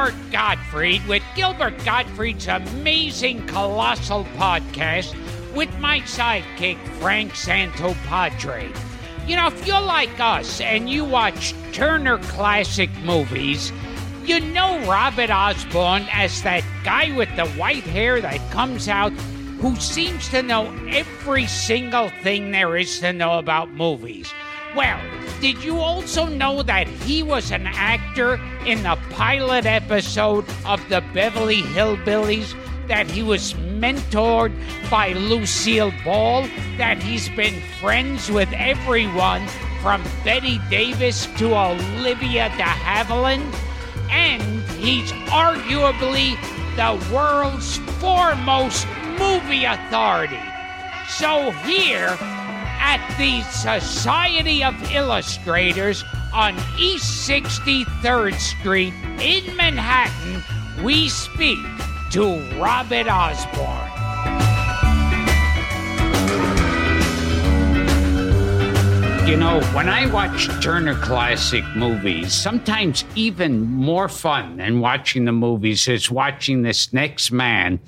Gilbert Gottfried with Gilbert Gottfried's amazing colossal podcast with my sidekick, Frank Santopadre. You know, if you're like us and you watch Turner Classic Movies, you know Robert Osborne as that guy with the white hair that comes out who seems to know every single thing there is to know about movies. Well, did you also know that he was an actor in the pilot episode of the Beverly Hillbillies? That he was mentored by Lucille Ball? That he's been friends with everyone from Bette Davis to Olivia de Havilland? And he's arguably the world's foremost movie authority. So here, at the Society of Illustrators on East 63rd Street in Manhattan, we speak to Robert Osborne. You know, when I watch Turner Classic movies, sometimes even more fun than watching the movies is watching this next man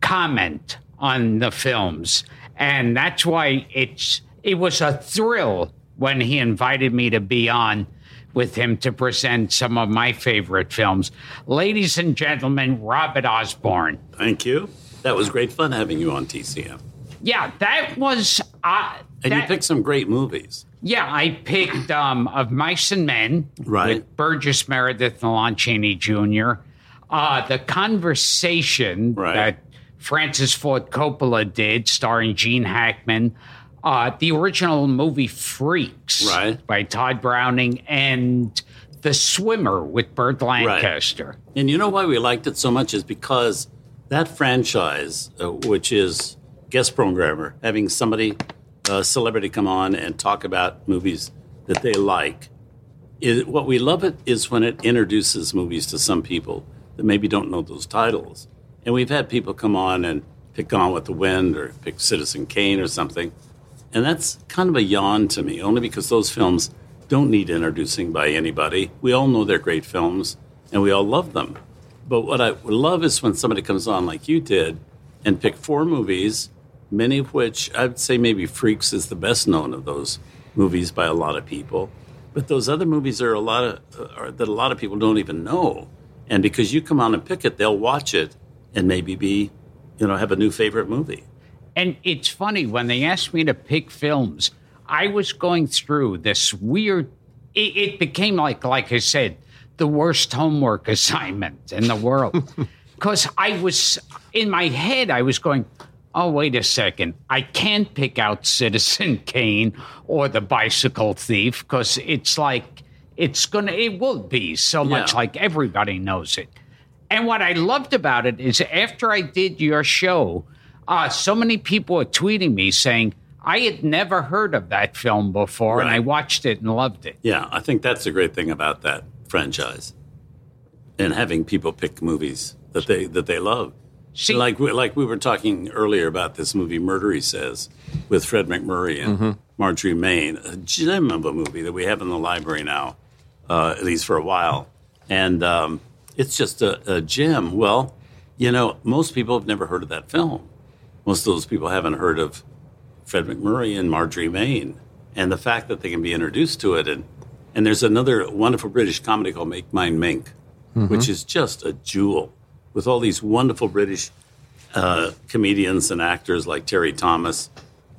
comment on the films. And that's why it's it was a thrill when he invited me to be on with him to present some of my favorite films. Ladies and gentlemen, Robert Osborne. Thank you. That was great fun having you on TCM. Yeah, that was. Uh, And you picked some great movies. Yeah, I picked um, Of Mice and Men Right. with Burgess Meredith and Lon Chaney Jr. Uh, the Conversation Right. that Francis Ford Coppola did, starring Gene Hackman. Uh, the original movie Freaks Right. by Tod Browning and The Swimmer with Burt Lancaster. And you know why we liked it so much is because that franchise, uh, which is guest programmer, having somebody, a celebrity, come on and talk about movies that they like. Is, what we love it is when it introduces movies to some people that maybe don't know those titles. And we've had people come on and pick Gone with the Wind or pick Citizen Kane or something. And that's kind of a yawn to me, only because those films don't need introducing by anybody. We all know they're great films and we all love them. But what I love is when somebody comes on like you did and pick four movies, many of which I'd say maybe Freaks is the best known of those movies by a lot of people. But those other movies are a lot of uh, that a lot of people don't even know. And because you come on and pick it, they'll watch it and maybe be, you know, have a new favorite movie. And it's funny when they asked me to pick films, I was going through this weird. It, it became like, like I said, the worst homework assignment in the world, because I was in my head. I was going, "Oh, wait a second! I can't pick out Citizen Kane or The Bicycle Thief because it's like it's gonna. It will be so much like everybody knows it." And what I loved about it is after I did your show, uh, so many people were tweeting me saying, I had never heard of that film before, and I watched it and loved it. Yeah, I think that's the great thing about that franchise, and having people pick movies that they that they love. See- like we, like we were talking earlier about this movie Murder He Says with Fred MacMurray and Marjorie Main, a gem of a movie that we have in the library now, uh, at least for a while, and um, it's just a, a gem. Well, you know, most people have never heard of that film. Most of those people haven't heard of Fred MacMurray and Marjorie Main, and the fact that they can be introduced to it, and and there's another wonderful British comedy called Make Mine Mink, which is just a jewel with all these wonderful British uh, comedians and actors like Terry Thomas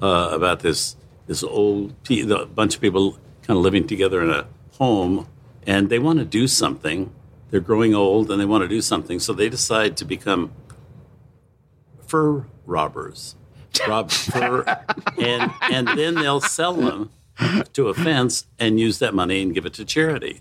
uh, about this this old pe- the bunch of people kind of living together in a home, and they want to do something. They're growing old and they want to do something, so they decide to become fur robbers. Rob fur, and and then they'll sell them to a fence and use that money and give it to charity.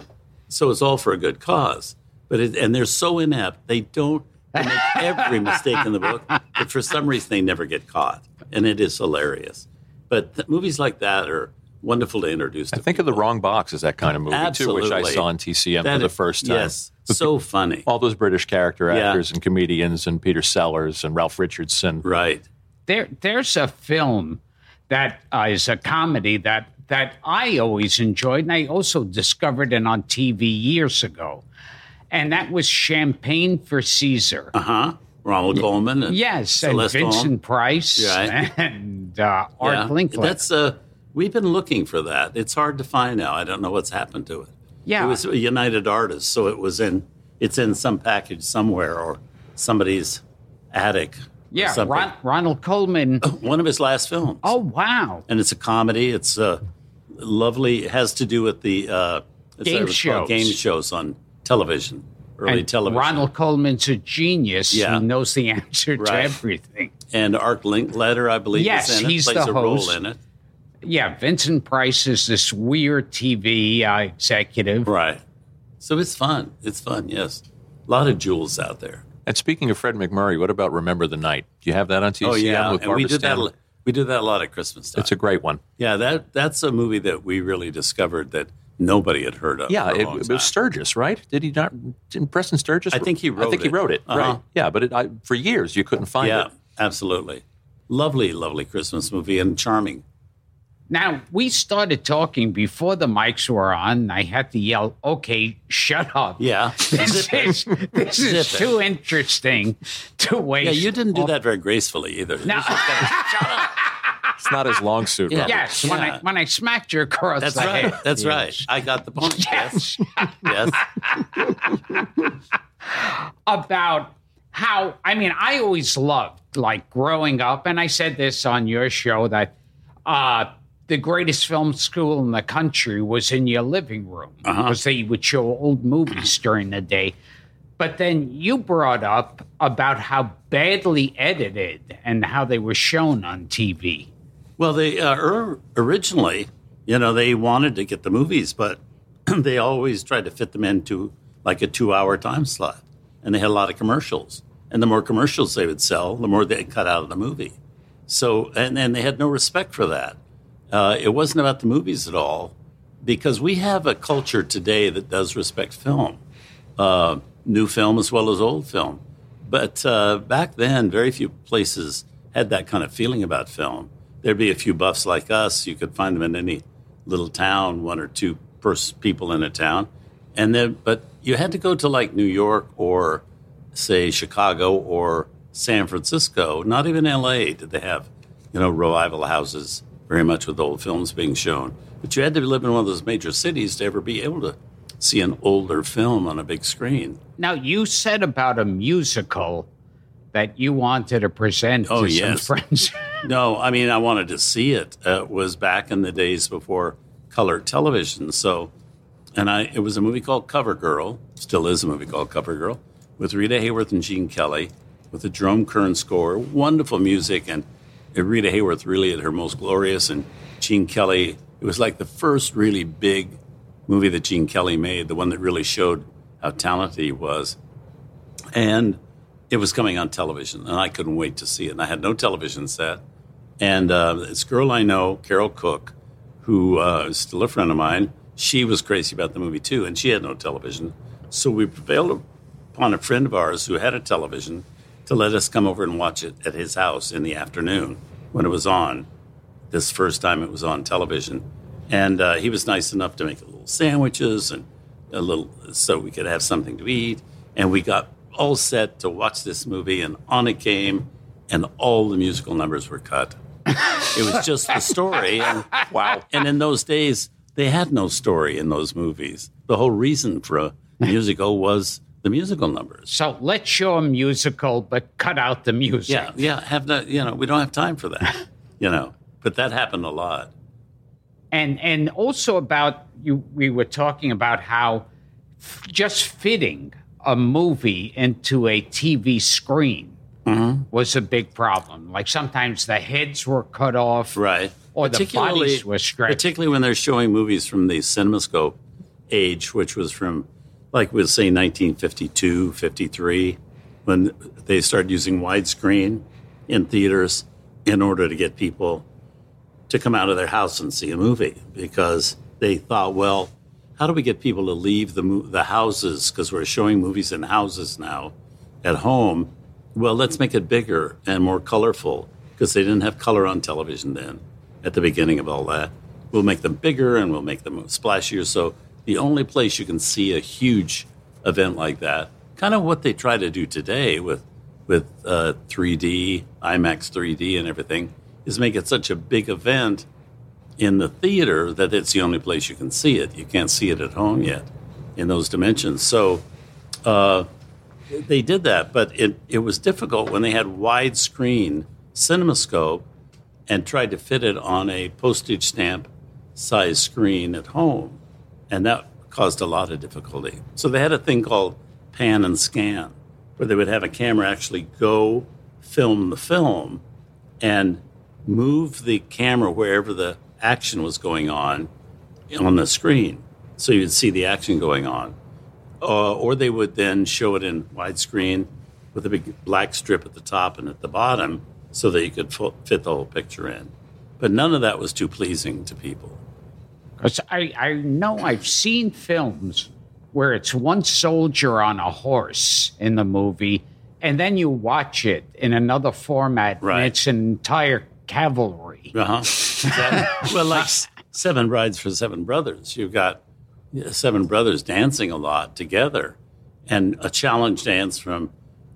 So it's all for a good cause. But it, and they're so inept, they don't they make every mistake in the book, but for some reason they never get caught, and it is hilarious. But th- movies like that are wonderful to introduce. To I think of the wrong box as that kind of movie too, which I saw on TCM That for the first time. Yes, so funny. All those British character Yeah. actors and comedians and Peter Sellers and Ralph Richardson. Right. There, there's a film that uh, is a comedy that that I always enjoyed, and I also discovered it on TV years ago. and that was Champagne for Caesar. Uh huh. Ronald Colman. And yes, Celeste and Vincent Holm. Price Right. and uh, Art Yeah. Linkletter. That's uh, we've been looking for that. It's hard to find now. I don't know what's happened to it. Yeah. It was a United Artists, so it was in it's in some package somewhere or somebody's attic. yeah. Ron, Ronald Colman. one of his last films. Oh wow! and it's a comedy. It's uh, lovely. It has to do with the uh, Game shows. game shows on television, early And television. Ronald Colman's a genius. Yeah. He knows the answer to everything. and Art Linkletter, I believe, Yes, is in it. he's plays the a role host. in it. Yeah, Vincent Price is this weird TV uh, executive. Right. So it's fun. It's fun. Yes, a lot of jewels out there. And speaking of Fred MacMurray, what about Remember the Night? Do you have that on TCM Oh yeah, with and we Barbara did that. We did that a lot at Christmas time. It's a great one. yeah, that that's a movie that we really discovered that nobody had heard of. Yeah, it, it was Sturges, right? Did he not? Didn't Preston Sturges? I think he wrote it. I wrote think he wrote it. Uh-huh. Right? Yeah, but it, I, for years you couldn't find Yeah, it. absolutely. Lovely, lovely Christmas movie and charming. Now, we started talking before the mics were on. I had to yell, okay, shut up. Yeah. This is, this is too interesting to waste. Yeah, you didn't do that very gracefully either. No. It's not as long suit. Yeah. Robert. yes, when I when I smacked you across That's the right. head. That's right. I got the point. Yes. Yes. about how I mean, I always loved like growing up, and I said this on your show that uh, the greatest film school in the country was in your living room because they would show old movies during the day. But then you brought up about how badly edited and how they were shown on TV. Well, they uh, er, originally, you know, they wanted to get the movies, but they always tried to fit them into like a two-hour time slot, and they had a lot of commercials. And the more commercials they would sell, the more they cut out of the movie. So, and and they had no respect for that. Uh, it wasn't about the movies at all, because we have a culture today that does respect film, uh, new film as well as old film. But uh, back then, very few places had that kind of feeling about film. There'd be a few buffs like us. You could find them in any little town, one or two pers- people in a town, and then. But you had to go to like New York or, say, Chicago or San Francisco. Not even L.A. did they have, you know, revival houses very much with old films being shown. But you had to live in one of those major cities to ever be able to see an older film on a big screen. Now, you said about a musical that you wanted to present Oh, to yes. some friends. No, I mean, I wanted to see it. Uh, it was back in the days before color television. So, and I, it was a movie called Cover Girl, still is a movie called Cover Girl, with Rita Hayworth and Gene Kelly, with a Jerome Kern score, wonderful music, and Rita Hayworth really at her most glorious, and Gene Kelly. It was like the first really big movie that Gene Kelly made, the one that really showed how talented he was. And it was coming on television, and I couldn't wait to see it. And I had no television set. And uh, this girl I know, Carol Cook, who uh, is still a friend of mine, she was crazy about the movie too, and she had no television. So we prevailed upon a friend of ours who had a television to let us come over and watch it at his house in the afternoon when it was on. This first time it was on television, and uh, he was nice enough to make a little sandwiches and a little so we could have something to eat. And we got all set to watch this movie, and on it came, and all the musical numbers were cut. It was just the story. And wow. And in those days, they had no story in those movies. The whole reason for a musical was the musical numbers. so let's show a musical, but cut out the music. Yeah, yeah. Have no, you know, we don't have time for that. You know, but that happened a lot. and and also about you we were talking about how f- just fitting a movie into a TV screen Mm-hmm. was a big problem. Like sometimes the heads were cut off, Right. Or the bodies were stretched. Particularly when they're showing movies from the CinemaScope age, which was from, like we'll say, 1952, 53, when they started using widescreen in theaters in order to get people to come out of their house and see a movie because they thought, well, how do we get people to leave the the houses because we're showing movies in houses now at home? Well, let's make it bigger and more colorful because they didn't have color on television then at the beginning of all that. We'll make them bigger and we'll make them splashier. So the only place you can see a huge event like that. Kind of what they try to do today with with uh, 3D, IMAX 3D, and everything is make it such a big event in the theater that it's the only place you can see it. You can't see it at home yet in those dimensions. So uh, they did that, but it, it was difficult when they had widescreen cinemascope and tried to fit it on a postage stamp size screen at home. And that caused a lot of difficulty. So they had a thing called pan and scan, where they would have a camera actually go film the film and move the camera wherever the action was going on on the screen. So you'd see the action going on. Uh, or they would then show it in widescreen with a big black strip at the top and at the bottom so that you could fit the whole picture in. But none of that was too pleasing to people. Because I, I know I've seen films where it's one soldier on a horse in the movie, and then you watch it in another format, Right. and it's an entire cavalry. Uh huh. well, like Seven Brides for Seven Brothers, you've got seven brothers dancing a lot together, and a challenge dance from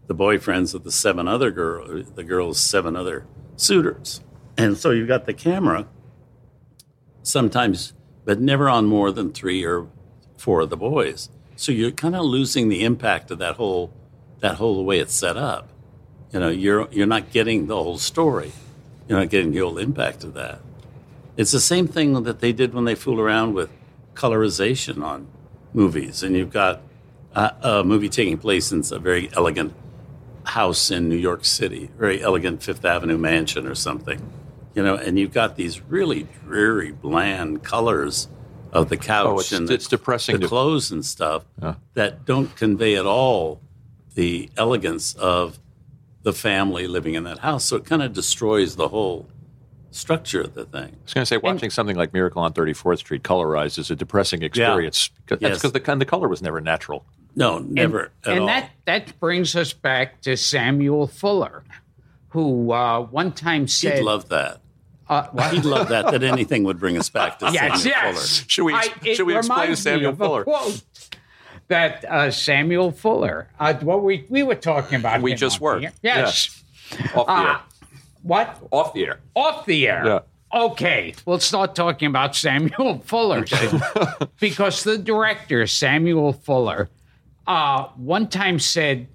the boyfriends of the seven other girl, the girls' seven other suitors, and so you've got the camera sometimes, but never on more than three or four of the boys. So you're kind of losing the impact of that whole that whole way it's set up. You know, you're you're not getting the whole story. You're not getting the whole impact of that. It's the same thing that they did when they fooled around with colorization on movies. And you've got a, a movie taking place in a very elegant house in New York City, very elegant Fifth Avenue mansion or something, you know, and you've got these really dreary, bland colors of the couch Oh, it's- and it's depressing the to- clothes and stuff that don't convey at all the elegance of the family living in that house. So it kind of destroys the whole structure of the thing. I was going to say, watching something like Miracle on 34th Street colorized is a depressing experience. 'Cause- That's Yes. because the, the color was never natural. No, never at and all. that that brings us back to Samuel Fuller, who uh, one time said, He'd love that. uh, what? He'd love that. That anything would bring us back to Yes, Samuel yes. Should we- it should we explain reminds me Samuel Fuller? quote that uh, Samuel Fuller. Uh, what we we were talking about. We just on were. here. Yes. Off the Ah. air. What? Off the air. Off the air. Yeah. Okay, we'll start talking about Samuel Fuller because the director Samuel Fuller uh, one time said,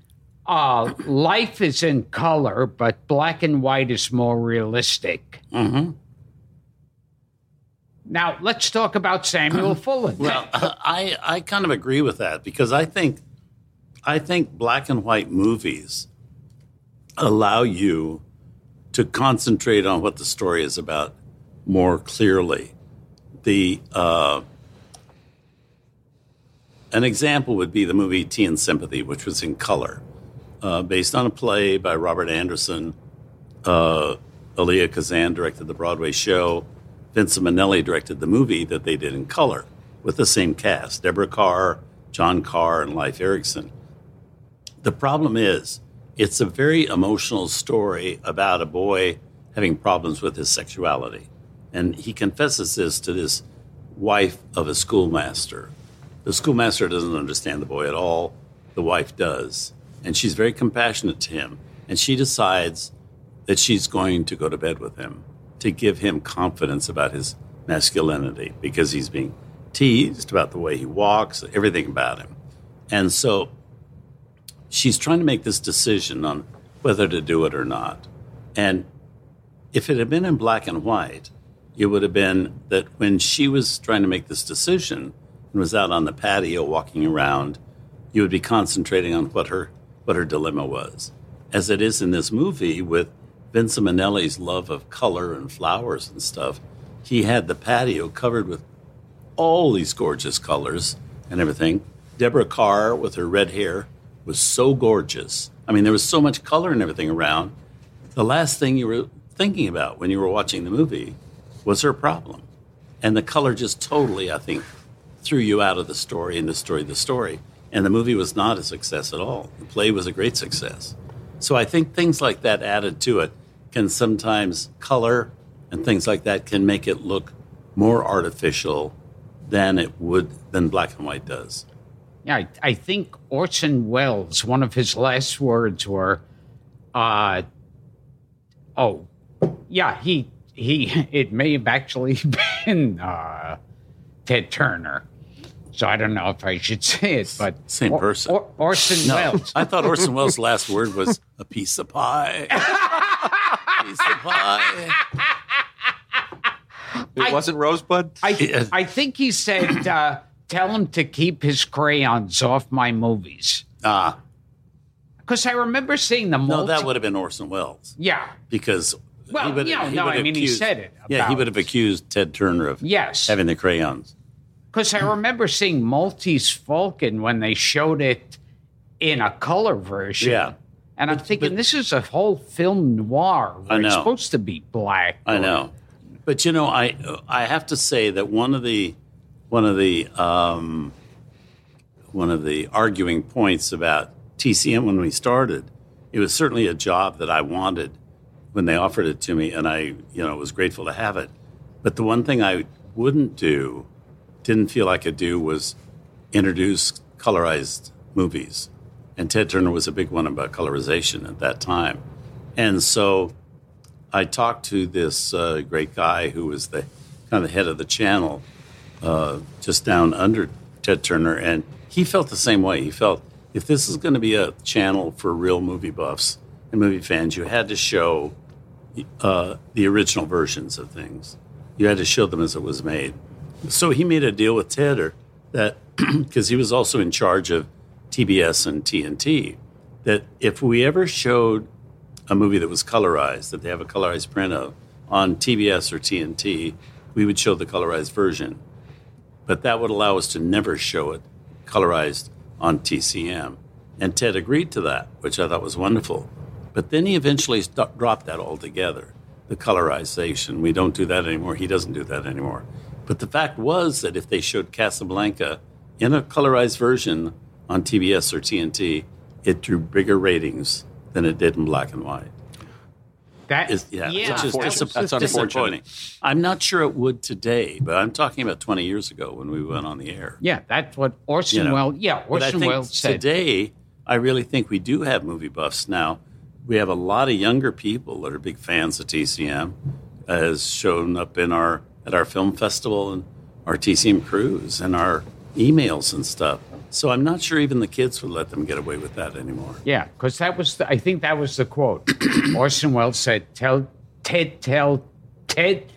uh, "Life is in color, but black and white is more realistic." Mm-hmm. Now let's talk about Samuel Fuller. Well, I I kind of agree with that because I think I think black and white movies allow you to concentrate on what the story is about more clearly. The uh, an example would be the movie Tea and Sympathy, which was in color, uh, based on a play by Robert Anderson. Uh, Elia Kazan directed the Broadway show. Vincent Minnelli directed the movie that they did in color with the same cast Deborah Kerr, John Kerr, and Leif Erickson. The problem is, it's a very emotional story about a boy having problems with his sexuality. And he confesses this to this wife of a schoolmaster. The schoolmaster doesn't understand the boy at all. The wife does. And she's very compassionate to him. And she decides that she's going to go to bed with him to give him confidence about his masculinity because he's being teased about the way he walks, everything about him. And so she's trying to make this decision on whether to do it or not. And if it had been in black and white, it would have been that when she was trying to make this decision and was out on the patio walking around, you would be concentrating on what her what her dilemma was. As it is in this movie with Vincent Minnelli's love of color and flowers and stuff, he had the patio covered with all these gorgeous colors and everything. Deborah Kerr with her red hair was so gorgeous. I mean, there was so much color and everything around. The last thing you were thinking about when you were watching the movie was her problem. And the color just totally, I think, threw you out of the story and destroyed the story. And the movie was not a success at all. The play was a great success. So I think things like that added to it can sometimes color and things like that can make it look more artificial than it would than black and white does. Yeah, I, I think Orson Welles, one of his last words were, uh, oh, yeah, he, he, it may have actually been uh, Ted Turner. So I don't know if I should say it, but Same Or- person. Or, Orson No, Welles. I thought Orson Welles' last word was a piece of pie. piece of pie. It I- wasn't Rosebud. I, Yeah. I think he said, uh, tell him to keep his crayons off my movies. Ah, Because I remember seeing the movie. no, multi- that would have been Orson Welles Yeah. because Well, would- you know, no, would I mean, he said it Yeah, he would have accused Ted Turner of Yes. having the crayons. Because I remember seeing Maltese Falcon when they showed it in a color version. Yeah. And I'm thinking, but- this is a whole film noir I it's know. supposed to be black. I know, but you know, I I have to say that one of the one of the um, one of the arguing points about TCM when we started, it was certainly a job that I wanted when they offered it to me, and I you know was grateful to have it. But the one thing I wouldn't do, didn't feel I could do, was introduce colorized movies, and Ted Turner was a big one about colorization at that time, and so. I talked to this uh, great guy who was the kind of the head of the channel, uh, just down under Ted Turner, and he felt the same way. He felt if this is going to be a channel for real movie buffs and movie fans, you had to show uh, the original versions of things. You had to show them as it was made. So he made a deal with Ted that because he was also in charge of TBS and TNT, that if we ever showed a movie that was colorized, that they have a colorized print of on TBS or TNT, we would show the colorized version. But that would allow us to never show it colorized on TCM. And Ted agreed to that, which I thought was wonderful. But then he eventually st- dropped that altogether, the colorization. We don't do that anymore. He doesn't do that anymore. But the fact was that if they showed Casablanca in a colorized version on TBS or TNT, it drew bigger ratings than it did in black and white. That Is, yeah, yeah, which is that That's disappointing. I'm not sure it would today, but I'm talking about 20 years ago when we went on the air. yeah, that's what Orson You know, Welles. Yeah, But I Orson think Welles said. today, I really think we do have movie buffs now. We have a lot of younger people that are big fans of TCM, has shown up in our at our film festival and our TCM cruise and our emails and stuff. So I'm not sure even the kids would let them get away with that anymore. Yeah, because that was, the, I think that was the quote. Orson Welles said, "Tell Ted, tell Ted,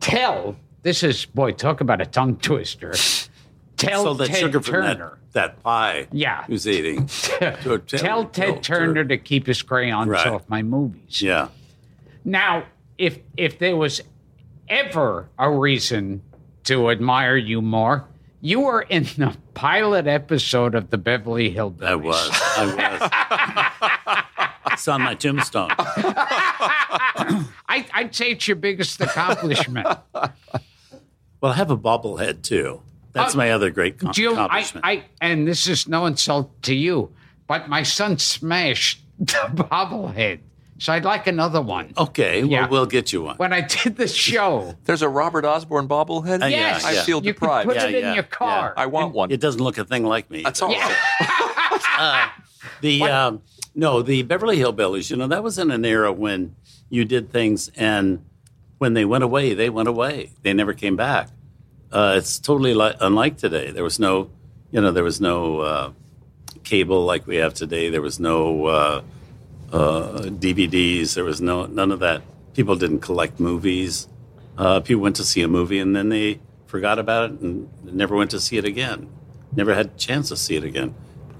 tell." This is boy, talk about a tongue twister. Tell so that Ted sugar from Turner. that, that pie Yeah. who's eating. tell, tell- Ted Turner Turner. to keep his crayons Right. off my movies. Yeah. Now, if if there was ever a reason to admire you more, you were in the pilot episode of the Beverly Hillbillies. I was. I was. it's on my tombstone. I, I'd say it's your biggest accomplishment. Well, I have a bobblehead too. That's Uh, my other great com- Jim, I, accomplishment. I, and this is no insult to you, but my son smashed the bobblehead. So I'd like another one. okay, Yeah. well, we'll get you one. When I did the show, There's a Robert Osborne bobblehead. Uh, yeah, yes, I yeah. feel you deprived. could put Yeah, it in your car. I want one. It doesn't look a thing like me. That's all. Yeah. The um, no, the Beverly Hillbillies. You know, that was in an era when you did things, and when they went away, they went away. They never came back. Uh, it's totally li- unlike today. There was no, you know, there was no uh, cable like we have today. There was no uh, DVDs. There was no none of that. People didn't collect movies. Uh, people went to see a movie and then they forgot about it and never went to see it again. Never had a chance to see it again.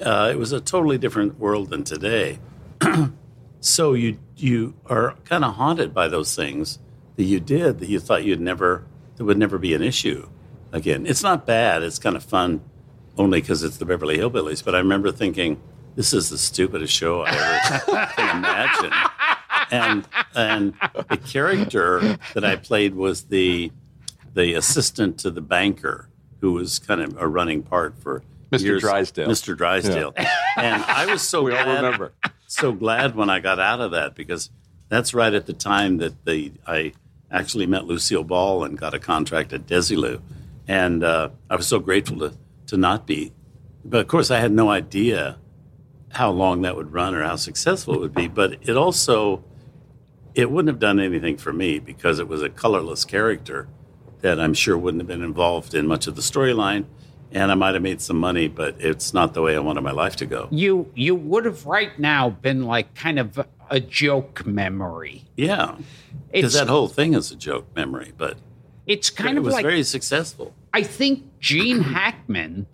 Uh, it was a totally different world than today. so you you are kind of haunted by those things that you did that you thought you'd never that would never be an issue again. It's not bad. It's kind of fun only because it's the Beverly Hillbillies. But I remember thinking, this is the stupidest show I ever can imagine. And and the character that I played was the the assistant to the banker, who was kind of a running part for Mr. years. Drysdale. Mr. Drysdale. And I was so We all glad, remember. so glad when I got out of that because that's right at the time that the I actually met Lucille Ball and got a contract at Desilu, and uh, I was so grateful to to not be But of course, I had no idea how long that would run or how successful it would be. But it also, it wouldn't have done anything for me because it was a colorless character that I'm sure wouldn't have been involved in much of the storyline. And I might have made some money, but it's not the way I wanted my life to go. You you would have right now been like kind of a joke memory. Yeah, because that whole thing is a joke memory, but it's kind of it of was like very successful. I think Gene Hackman.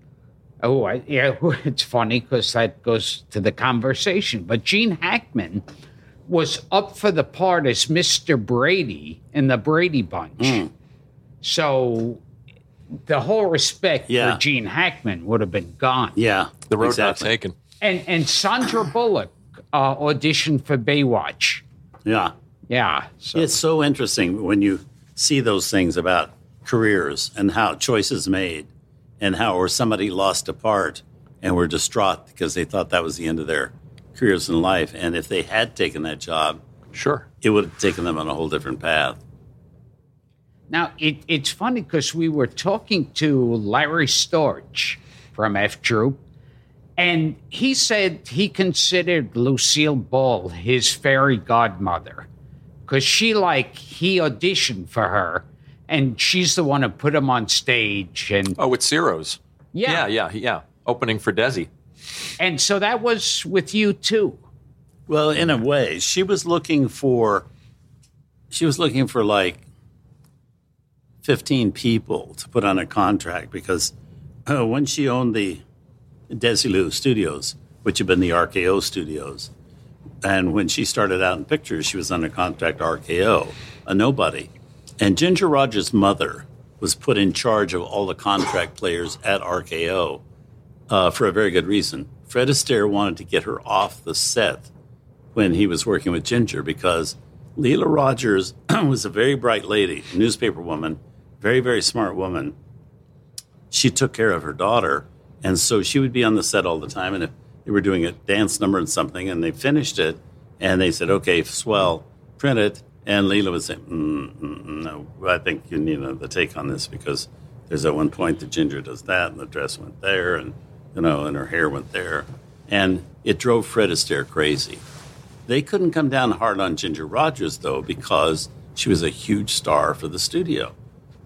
Oh, I, yeah, it's funny because that goes to the conversation. But Gene Hackman was up for the part as Mr. Brady in the Brady Bunch. So the whole respect Yeah. for Gene Hackman would have been gone. Yeah, The road exactly. not taken. And and Sandra Bullock uh, auditioned for Baywatch. Yeah, Yeah. So it's so interesting when you see those things about careers and how choices made, and how or somebody lost a part and were distraught because they thought that was the end of their careers in life, and if they had taken that job, Sure. it would have taken them on a whole different path. Now, it, it's funny because we were talking to Larry Storch from F Troop, and he said he considered Lucille Ball his fairy godmother because she, like, he auditioned for her, and she's the one who put him on stage. And, Oh, with Ciro's. Yeah. Yeah, yeah, yeah. Opening for Desi. and so that was with you, too. Well, in a way, she was looking for she was looking for like 15 people to put on a contract because uh, when she owned the Desilu Studios, which had been the RKO Studios, and when she started out in pictures, she was under contract RKO, a nobody. And Ginger Rogers' mother was put in charge of all the contract players at RKO uh, for a very good reason. Fred Astaire wanted to get her off the set when he was working with Ginger because Lela Rogers was a very bright lady, newspaper woman, very, very smart woman. She took care of her daughter, and so she would be on the set all the time. And if they were doing a dance number and something, and they finished it, and they said, "Okay, swell, print it," and Lela would say, mm, mm, mm, "No, I think you need another take on this because there's at one point that Ginger does that, and the dress went there, and you know, and her hair went there, and it drove Fred Astaire crazy." They couldn't come down hard on Ginger Rogers, though, because she was a huge star for the studio.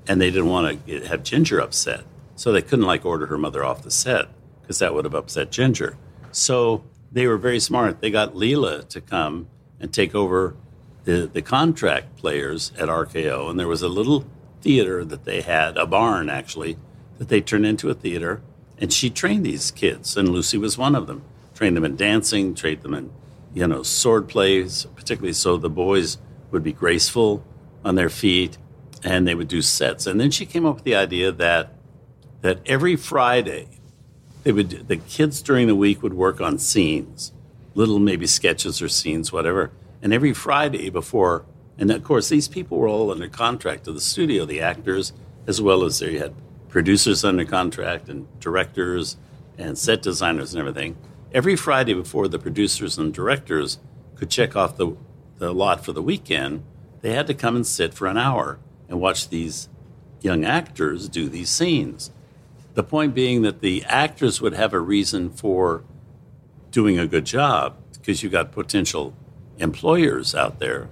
And they didn't want to have Ginger upset. So they couldn't like order her mother off the set because that would have upset Ginger. So they were very smart. They got Lela to come and take over the, the contract players at RKO. And there was a little theater that they had, a barn actually, that they turned into a theater. And she trained these kids, and Lucy was one of them. Trained them in dancing, trained them in you know, sword plays, particularly so the boys would be graceful on their feet and they would do sets. And then she came up with the idea that that every Friday they would the kids during the week would work on scenes, little maybe sketches or scenes, whatever. And every Friday before and of course these people were all under contract to the studio, the actors, as well as they had producers under contract and directors and set designers and everything every Friday before the producers and directors could check off the, the lot for the weekend, they had to come and sit for an hour and watch these young actors do these scenes. The point being that the actors would have a reason for doing a good job because you got potential employers out there.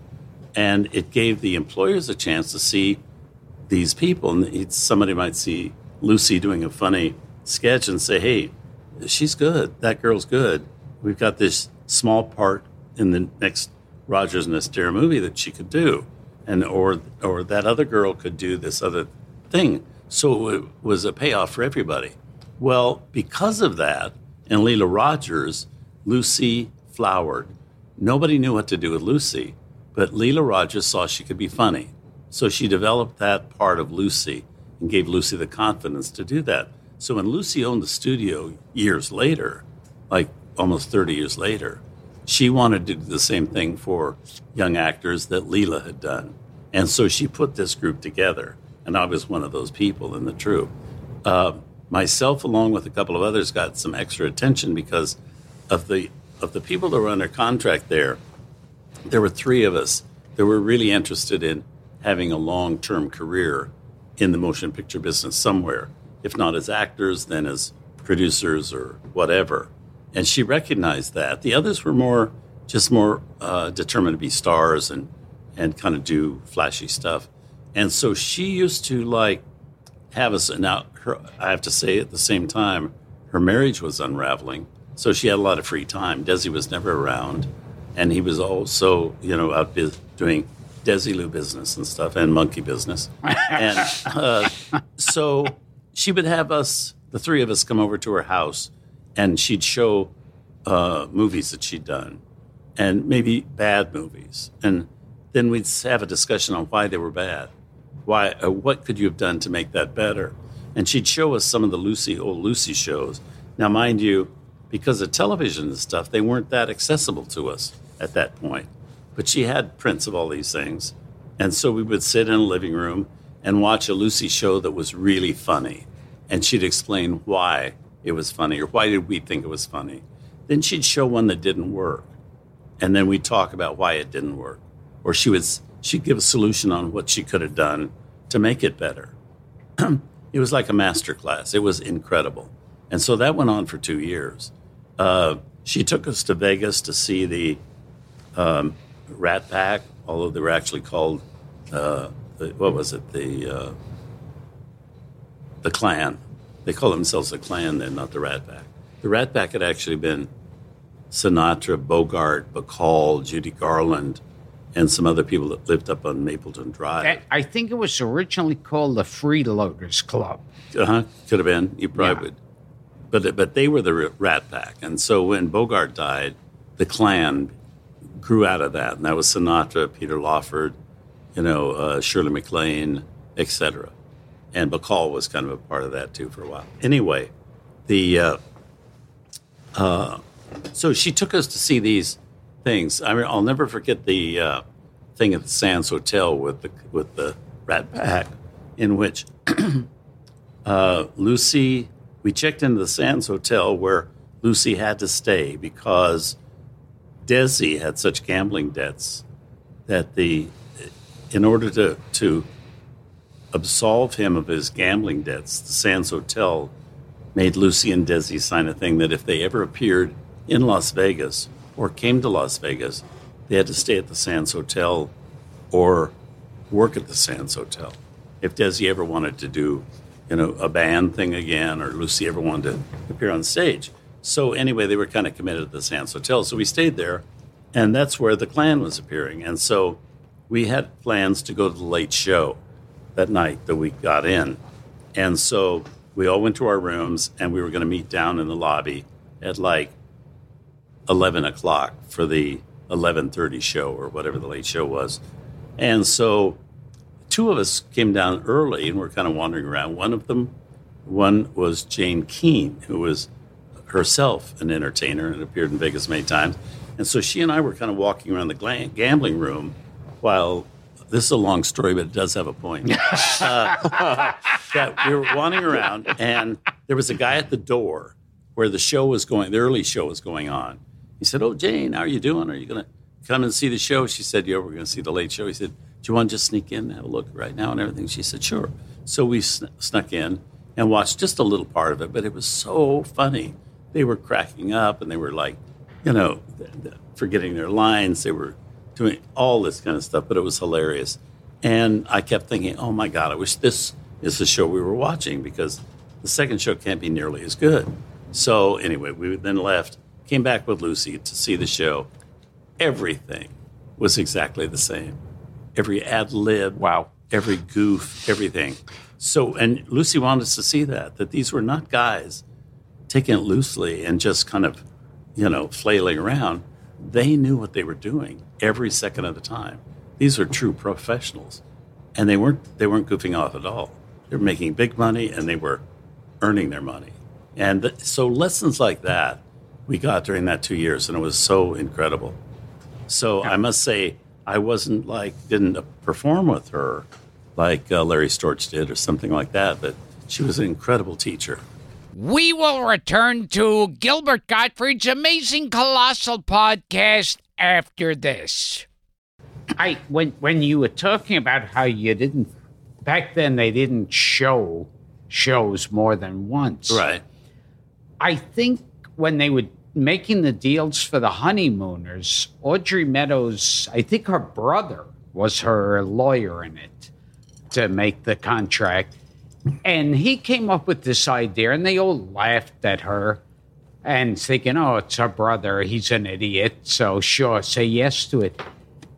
And it gave the employers a chance to see these people. And somebody might see Lucy doing a funny sketch and say, hey, she's good. That girl's good. We've got this small part in the next Rogers and Astaire movie that she could do, and or or that other girl could do this other thing. So it was a payoff for everybody. Well, because of that, and Lela Rogers, Lucy flowered. Nobody knew what to do with Lucy, but Lela Rogers saw she could be funny. So she developed that part of Lucy and gave Lucy the confidence to do that. So when Lucy owned the studio years later, like almost 30 years later, she wanted to do the same thing for young actors that Lela had done. And so she put this group together. And I was one of those people in the troupe. Uh, myself, along with a couple of others, got some extra attention because of the of the people that were under contract there. There were three of us that were really interested in having a long term career in the motion picture business somewhere, if not as actors, then as producers or whatever. And she recognized that. The others were more, just more uh, determined to be stars and, and kind of do flashy stuff. And so she used to like have us. Now, her, I have to say at the same time, her marriage was unraveling. So she had a lot of free time. Desi was never around. And he was also, you know, out doing Desilu business and stuff and monkey business. and uh, so she would have us, the three of us, come over to her house and she'd show uh, movies that she'd done and maybe bad movies. And then we'd have a discussion on why they were bad. Why, uh, what could you have done to make that better? And she'd show us some of the Lucy, old Lucy shows. Now, mind you, because of television and stuff, they weren't that accessible to us at that point. But she had prints of all these things. And so we would sit in a living room and watch a Lucy show that was really funny. And she'd explain why it was funny or why did we think it was funny. Then she'd show one that didn't work. And then we'd talk about why it didn't work. Or she would she'd give a solution on what she could have done to make it better. it was like a master class. It was incredible. And so that went on for two years. Uh, she took us to Vegas to see the um, Rat Pack, although they were actually called, uh, the, what was it, the uh, the Clan. They call themselves the Clan, then not the Rat Pack. The Rat Pack had actually been Sinatra, Bogart, Bacall, Judy Garland, and some other people that lived up on Mapleton Drive. I think it was originally called the Freeloaders Club. Uh huh. Could have been. You probably yeah. would. But but they were the Rat Pack, and so when Bogart died, the Clan grew out of that, and that was Sinatra, Peter Lawford, you know, uh, Shirley MacLaine, etc. And Bacall was kind of a part of that too for a while. Anyway, the uh, uh, so she took us to see these things. I mean, I'll never forget the uh, thing at the Sands Hotel with the with the Rat Pack, in which uh, Lucy. We checked into the Sands Hotel where Lucy had to stay because Desi had such gambling debts that the in order to to absolve him of his gambling debts, the Sands Hotel made Lucy and Desi sign a thing that if they ever appeared in Las Vegas or came to Las Vegas, they had to stay at the Sands Hotel or work at the Sands Hotel. If Desi ever wanted to do, you know, a band thing again, or Lucy ever wanted to appear on stage. So anyway, they were kind of committed to the Sands Hotel. So we stayed there, and that's where the Clan was appearing. And so we had plans to go to the late show that night that we got in. And so we all went to our rooms, and we were going to meet down in the lobby at like 11 o'clock for the 11.30 show or whatever the late show was. And so two of us came down early and we're kind of wandering around. One of them, one was Jane Kean, who was herself an entertainer and appeared in Vegas many times. And so she and I were kind of walking around the gambling room while this is a long story, but it does have a point. uh, that we were wandering around, and there was a guy at the door where the show was going, the early show was going on. He said, Oh, Jane, how are you doing? Are you going to come and see the show? She said, Yeah, we're going to see the late show. He said, Do you want to just sneak in and have a look right now and everything? She said, Sure. So we sn- snuck in and watched just a little part of it, but it was so funny they were cracking up and they were like, you know, forgetting their lines. They were doing all this kind of stuff, but it was hilarious. And I kept thinking, oh my God, I wish this is the show we were watching because the second show can't be nearly as good. So, anyway, we then left, came back with Lucy to see the show. Everything was exactly the same. Every ad lib, wow, every goof, everything. So, and Lucy wanted us to see that, that these were not guys taking it loosely and just kind of, you know, flailing around, they knew what they were doing every second of the time. These are true professionals, and they weren't they weren't goofing off at all. They were making big money and they were earning their money. And th- so lessons like that we got during that two years, and it was so incredible. So. I must say, I wasn't like didn't perform with her like uh, Larry Storch did or something like that, but she was an incredible teacher. We will return to Gilbert Gottfried's amazing colossal podcast after this. I when when you were talking about how you didn't back then they didn't show shows more than once. Right. I think when they were making the deals for the honeymooners, Audrey Meadows, I think her brother was her lawyer in it to make the contract. And he came up with this idea, and they all laughed at her and thinking, oh, it's her brother. He's an idiot. So, sure, say yes to it.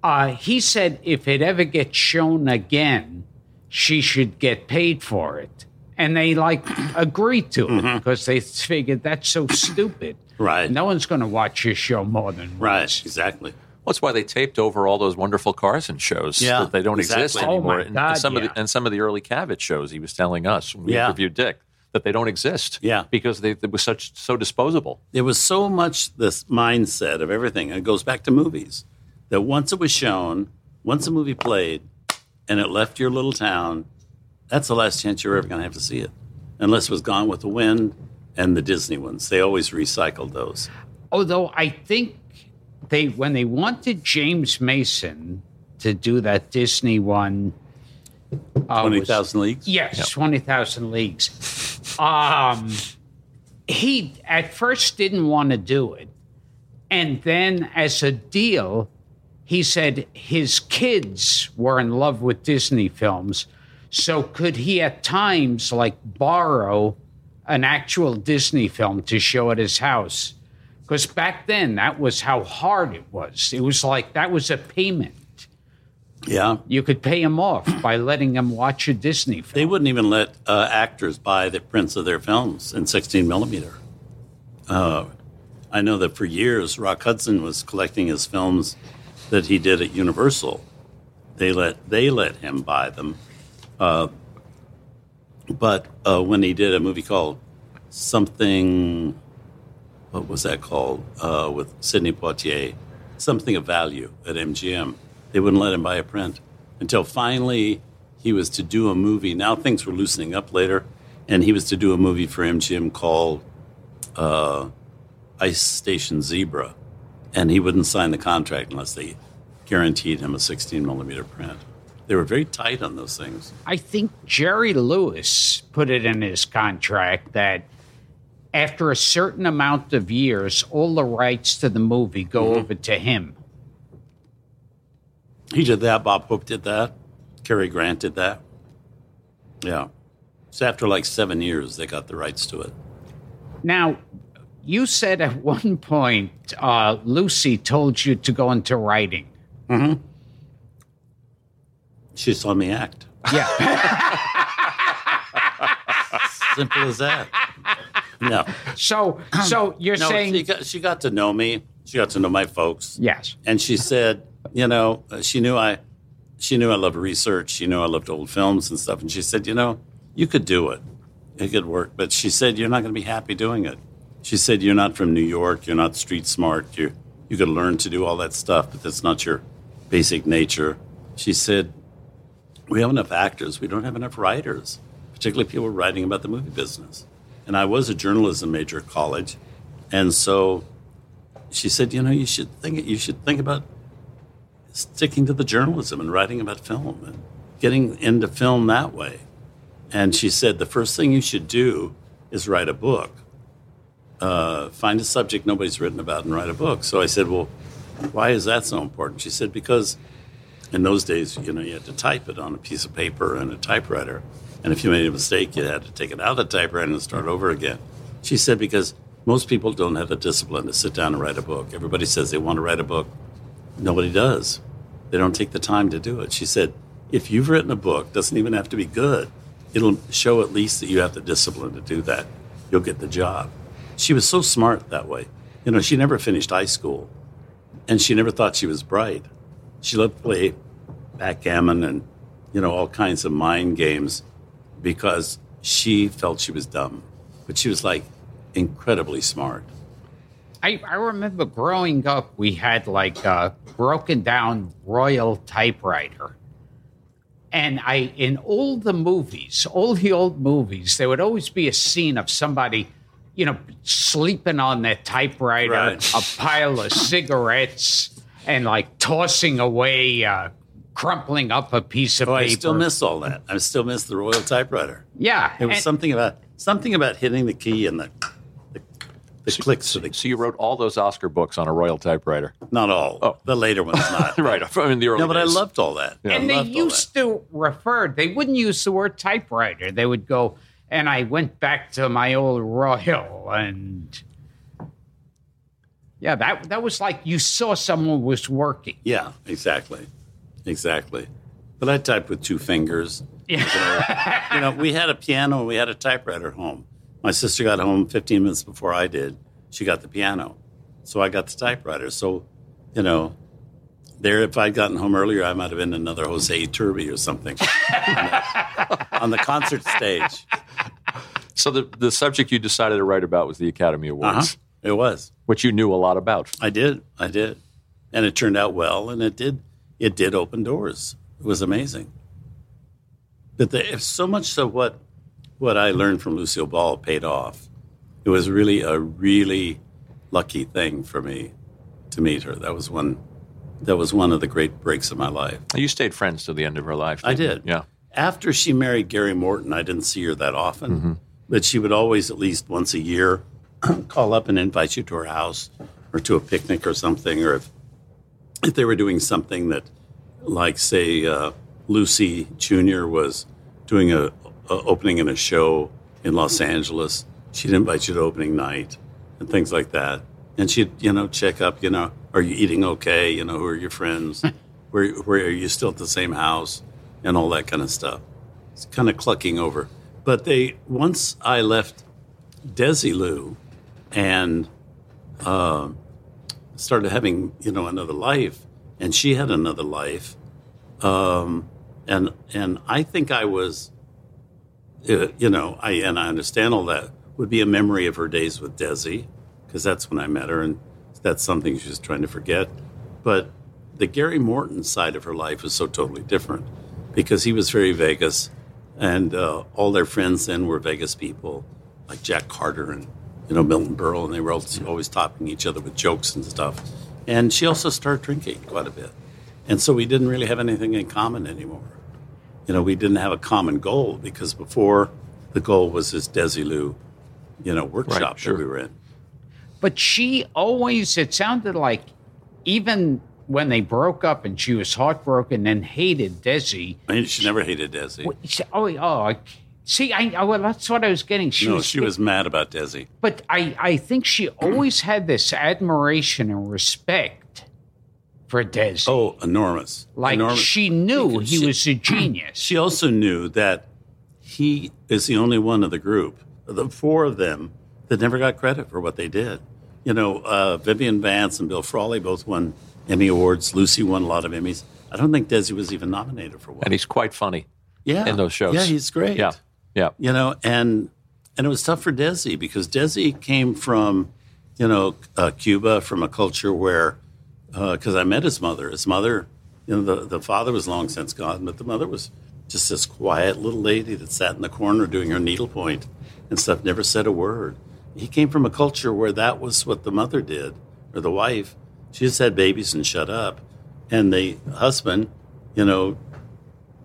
Uh, he said if it ever gets shown again, she should get paid for it. And they like agreed to it because they figured that's so stupid. Right. No one's going to watch your show more than Right, once. exactly. Well, that's why they taped over all those wonderful Carson shows. Yeah, that they don't exist exactly. Oh, anymore. my and, God, and some of the and some of the early Cavett shows, he was telling us when we Yeah. interviewed Dick that they don't exist. Yeah. because they, they was such so disposable. There was so much this mindset of everything. And it goes back to movies that once it was shown, once a movie played, and it left your little town, that's the last chance you're ever going to have to see it, unless it was Gone with the Wind and the Disney ones. They always recycled those. Although I think they, when they wanted James Mason to do that Disney one, uh, Twenty was- thousand leagues. Yes, twenty thousand leagues. Um, he at first didn't want to do it, and then as a deal, he said his kids were in love with Disney films, so could he at times like borrow an actual Disney film to show at his house? Because back then that was how hard it was. It was like that was a payment. Yeah. You could pay him off by letting him watch a Disney film. They wouldn't even let uh, actors buy the prints of their films in 16 millimeter. Uh, I know that for years, Rock Hudson was collecting his films that he did at Universal. They let they let him buy them, uh, but uh, when he did a movie called something, what was that called uh, with Sidney Poitier, something of value at MGM, they wouldn't let him buy a print until finally he was to do a movie. Now things were loosening up later, and he was to do a movie for MGM called uh, Ice Station Zebra, and he wouldn't sign the contract unless they guaranteed him a 16 millimeter print. They were very tight on those things. I think Jerry Lewis put it in his contract that after a certain amount of years, all the rights to the movie go Mm-hmm. over to him. He did that. Bob Hope did that. Cary Grant did that. Yeah. So after like seven years, they got the rights to it. Now, you said at one point uh, Lucy told you to go into writing. She saw me act. Yeah. Simple as that. No. so, so you're No, saying she got, she got to know me. She got to know my folks. yes? And she said, you know, she knew I, she knew I loved research. She knew I loved old films and stuff. And she said, you know, you could do it. It could work. But she said, you're not going to be happy doing it. She said, you're not from New York. You're not street smart. You you could learn to do all that stuff, but that's not your basic nature. She said, we have enough actors. We don't have enough writers, particularly people writing about the movie business. And I was a journalism major at college, and so she said, you know, you should think you should think about sticking to the journalism and writing about film and getting into film that way. And she said, the first thing you should do is write a book. Uh, find a subject nobody's written about and write a book. So I said, well, why is that so important? She said, because in those days, you know, you had to type it on a piece of paper and a typewriter. And if you made a mistake, you had to take it out of the typewriter and start over again. She said, because most people don't have the discipline to sit down and write a book. Everybody says they want to write a book. Nobody does. They don't take the time to do it. She said, if you've written a book, doesn't even have to be good. It'll show at least that you have the discipline to do that. You'll get the job. She was so smart that way. You know, she never finished high school, and she never thought she was bright. She loved to play backgammon and, you know, all kinds of mind games because she felt she was dumb. But she was like incredibly smart. I, I remember growing up, we had like a broken down Royal typewriter. And I, in all the movies, all the old movies, there would always be a scene of somebody, you know, sleeping on their typewriter, Right. a pile of cigarettes, and like tossing away, uh, crumpling up a piece of Oh, paper. I still miss all that. I still miss the Royal typewriter. Yeah. It was and- something about something about hitting the key and the, the the clicks of the So you wrote all those Oscar books on a Royal typewriter. not all. Oh. The later ones not. right. I mean, the early No, but I loved all that. I and they used to refer, they wouldn't use the word typewriter. They would go, and I went back to my old Royal. And yeah, that, that was like you saw someone was working. Yeah, exactly, exactly. But I typed with two fingers. Yeah. You know, we had a piano and we had a typewriter at home. My sister got home 15 minutes before I did. She got the piano, so I got the typewriter. So, you know, there, if I'd gotten home earlier, I might have been another Jose Iturbi or something on, the, on the concert stage. So the the subject you decided to write about was the Academy Awards, Uh-huh. It was. which you knew a lot about. I did. I did. And it turned out well and it did it did open doors. It was amazing. But the, so much so what what I learned from Lucille Ball paid off. It was really a really lucky thing for me to meet her. That was one that was one of the great breaks of my life. You stayed friends to the end of her life. I did. you? Yeah. After she married Gary Morton, I didn't see her that often, mm-hmm. but she would always, at least once a year, call up and invite you to her house or to a picnic or something. Or if, if they were doing something that, like, say, uh, Lucy Jr. was doing a, a opening in a show in Los Angeles, she'd invite you to opening night and things like that. And she'd, you know, check up, you know, are you eating okay? You know, who are your friends? where, where are you still at the same house? And all that kind of stuff. It's kind of clucking over. But they, once I left Desilu and uh, started having, you know, another life, and she had another life, um, and and I think I was, uh, you know, I and I understand all that would be a memory of her days with Desi, because that's when I met her, and that's something she's trying to forget. But the Gary Morton side of her life was so totally different, because he was very Vegas, and uh, all their friends then were Vegas people, like Jack Carter and you know Milton Berle, and they were always always topping each other with jokes and stuff. And she also started drinking quite a bit, and so we didn't really have anything in common anymore. You know, we didn't have a common goal because before the goal was this Desilu, you know, workshop sure. that we were in. But she always, it sounded like even when they broke up and she was heartbroken and hated Desi. I mean, she never hated Desi. she- Oh, oh, I- see, I, well, that's what I was getting. She no, was, she was mad about Desi. but I, I think she always had this admiration and respect for Desi. Oh, enormous! like enormous. she knew he she- was a genius. She also knew that he is the only one of the group, the four of them, that never got credit for what they did. You know, uh, Vivian Vance and Bill Frawley both won Emmy Awards. Lucy won a lot of Emmys. I don't think Desi was even nominated for one. And he's quite funny yeah, in those shows. Yeah, he's great. Yeah. Yeah. you know, and and it was tough for Desi because Desi came from, you know, uh, Cuba, from a culture where, because I met his mother. His mother, you know, the the father was long since gone, but the mother was just this quiet little lady that sat in the corner doing her needlepoint and stuff, never said a word. He came from a culture where that was what the mother did, or the wife. She just had babies and shut up, and the husband, you know,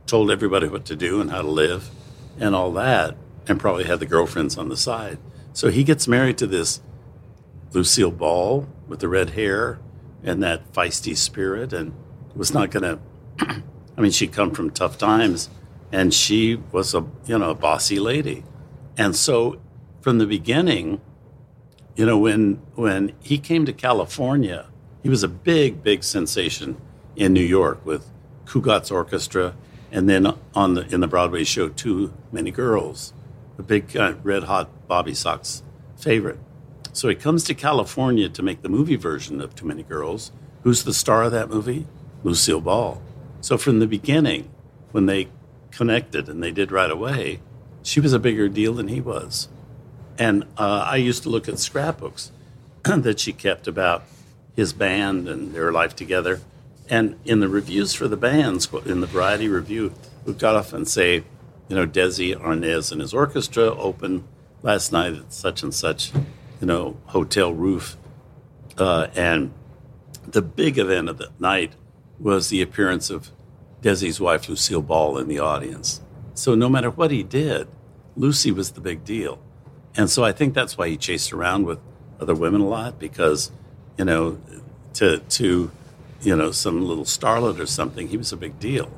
told everybody what to do and how to live and all that, and probably had the girlfriends on the side. So he gets married to this Lucille Ball with the red hair and that feisty spirit, and was not going to. I mean, she'd come from tough times, and she was a you know a bossy lady, and so from the beginning, you know when when he came to California, he was a big big sensation in New York with Cugat's orchestra, and then on the in the Broadway show Too Many Girls, a big uh, red hot Bobby Sox favorite. So he comes to California to make the movie version of Too Many Girls. Who's the star of that movie? Lucille Ball. So from the beginning, when they connected and they did right away, she was a bigger deal than he was. And uh, I used to look at scrapbooks that she kept about his band and their life together. And in the reviews for the bands, in the Variety Review, we got off and say, you know, Desi Arnaz and his orchestra opened last night at such and such, you know, hotel roof. Uh, and the big event of the night was the appearance of Desi's wife, Lucille Ball, in the audience. So no matter what he did, Lucy was the big deal. And so I think that's why he chased around with other women a lot because, you know, to to you know some little starlet or something, he was a big deal.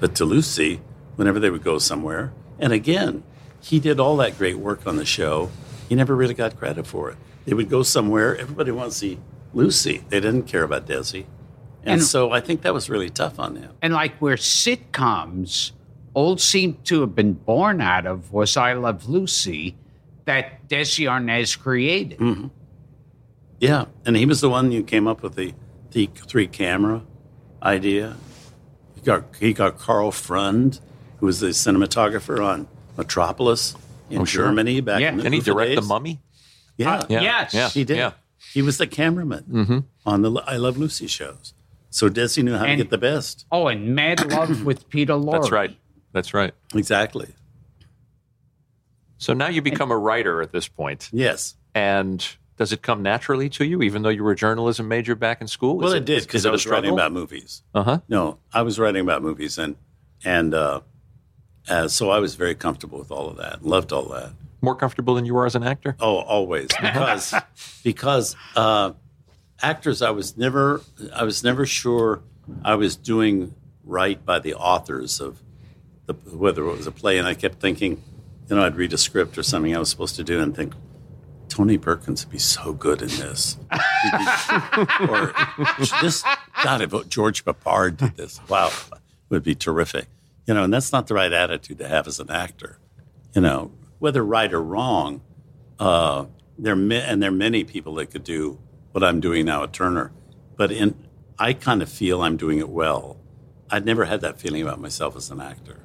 But to Lucy, whenever they would go somewhere, and again, he did all that great work on the show. He never really got credit for it. They would go somewhere, everybody wanted to see Lucy. They didn't care about Desi. And, And- so I think that was really tough on him. And like where sitcoms all seem to have been born out of was I Love Lucy that Desi Arnaz created. Mm-hmm. Yeah, and he was the one who came up with the the three camera idea. He got he got Karl Freund, who was the cinematographer on Metropolis in Oh, sure. Germany back Yeah. in the Didn't he Ufa direct The. Mummy? Yeah, Yeah. Yes. Yeah. he did. Yeah. He was the cameraman mm-hmm. on the I Love Lucy shows. So Desi knew how And- to get the best. Oh, and Mad Love with Peter Lorre. That's right. That's right. Exactly. So now you become a writer at this point, Yes. and does it come naturally to you, even though you were a journalism major back in school? Well, it, did because I was writing about movies. Uh huh. No, I was writing about movies, and and uh, uh, so I was very comfortable with all of that. Loved all that. More comfortable than you are as an actor. Oh, always because because uh, actors, I was never I was never sure I was doing right by the authors of the whether it was a play, and I kept thinking, you know, I'd read a script or something I was supposed to do, and think. Tony Perkins would be so good in this. Or this, God, if George Peppard did this, wow, would be terrific. You know, and that's not the right attitude to have as an actor. You know, whether right or wrong, uh, there ma- and there are many people that could do what I'm doing now at Turner, but in I kind of feel I'm doing it well. I'd never had that feeling about myself as an actor,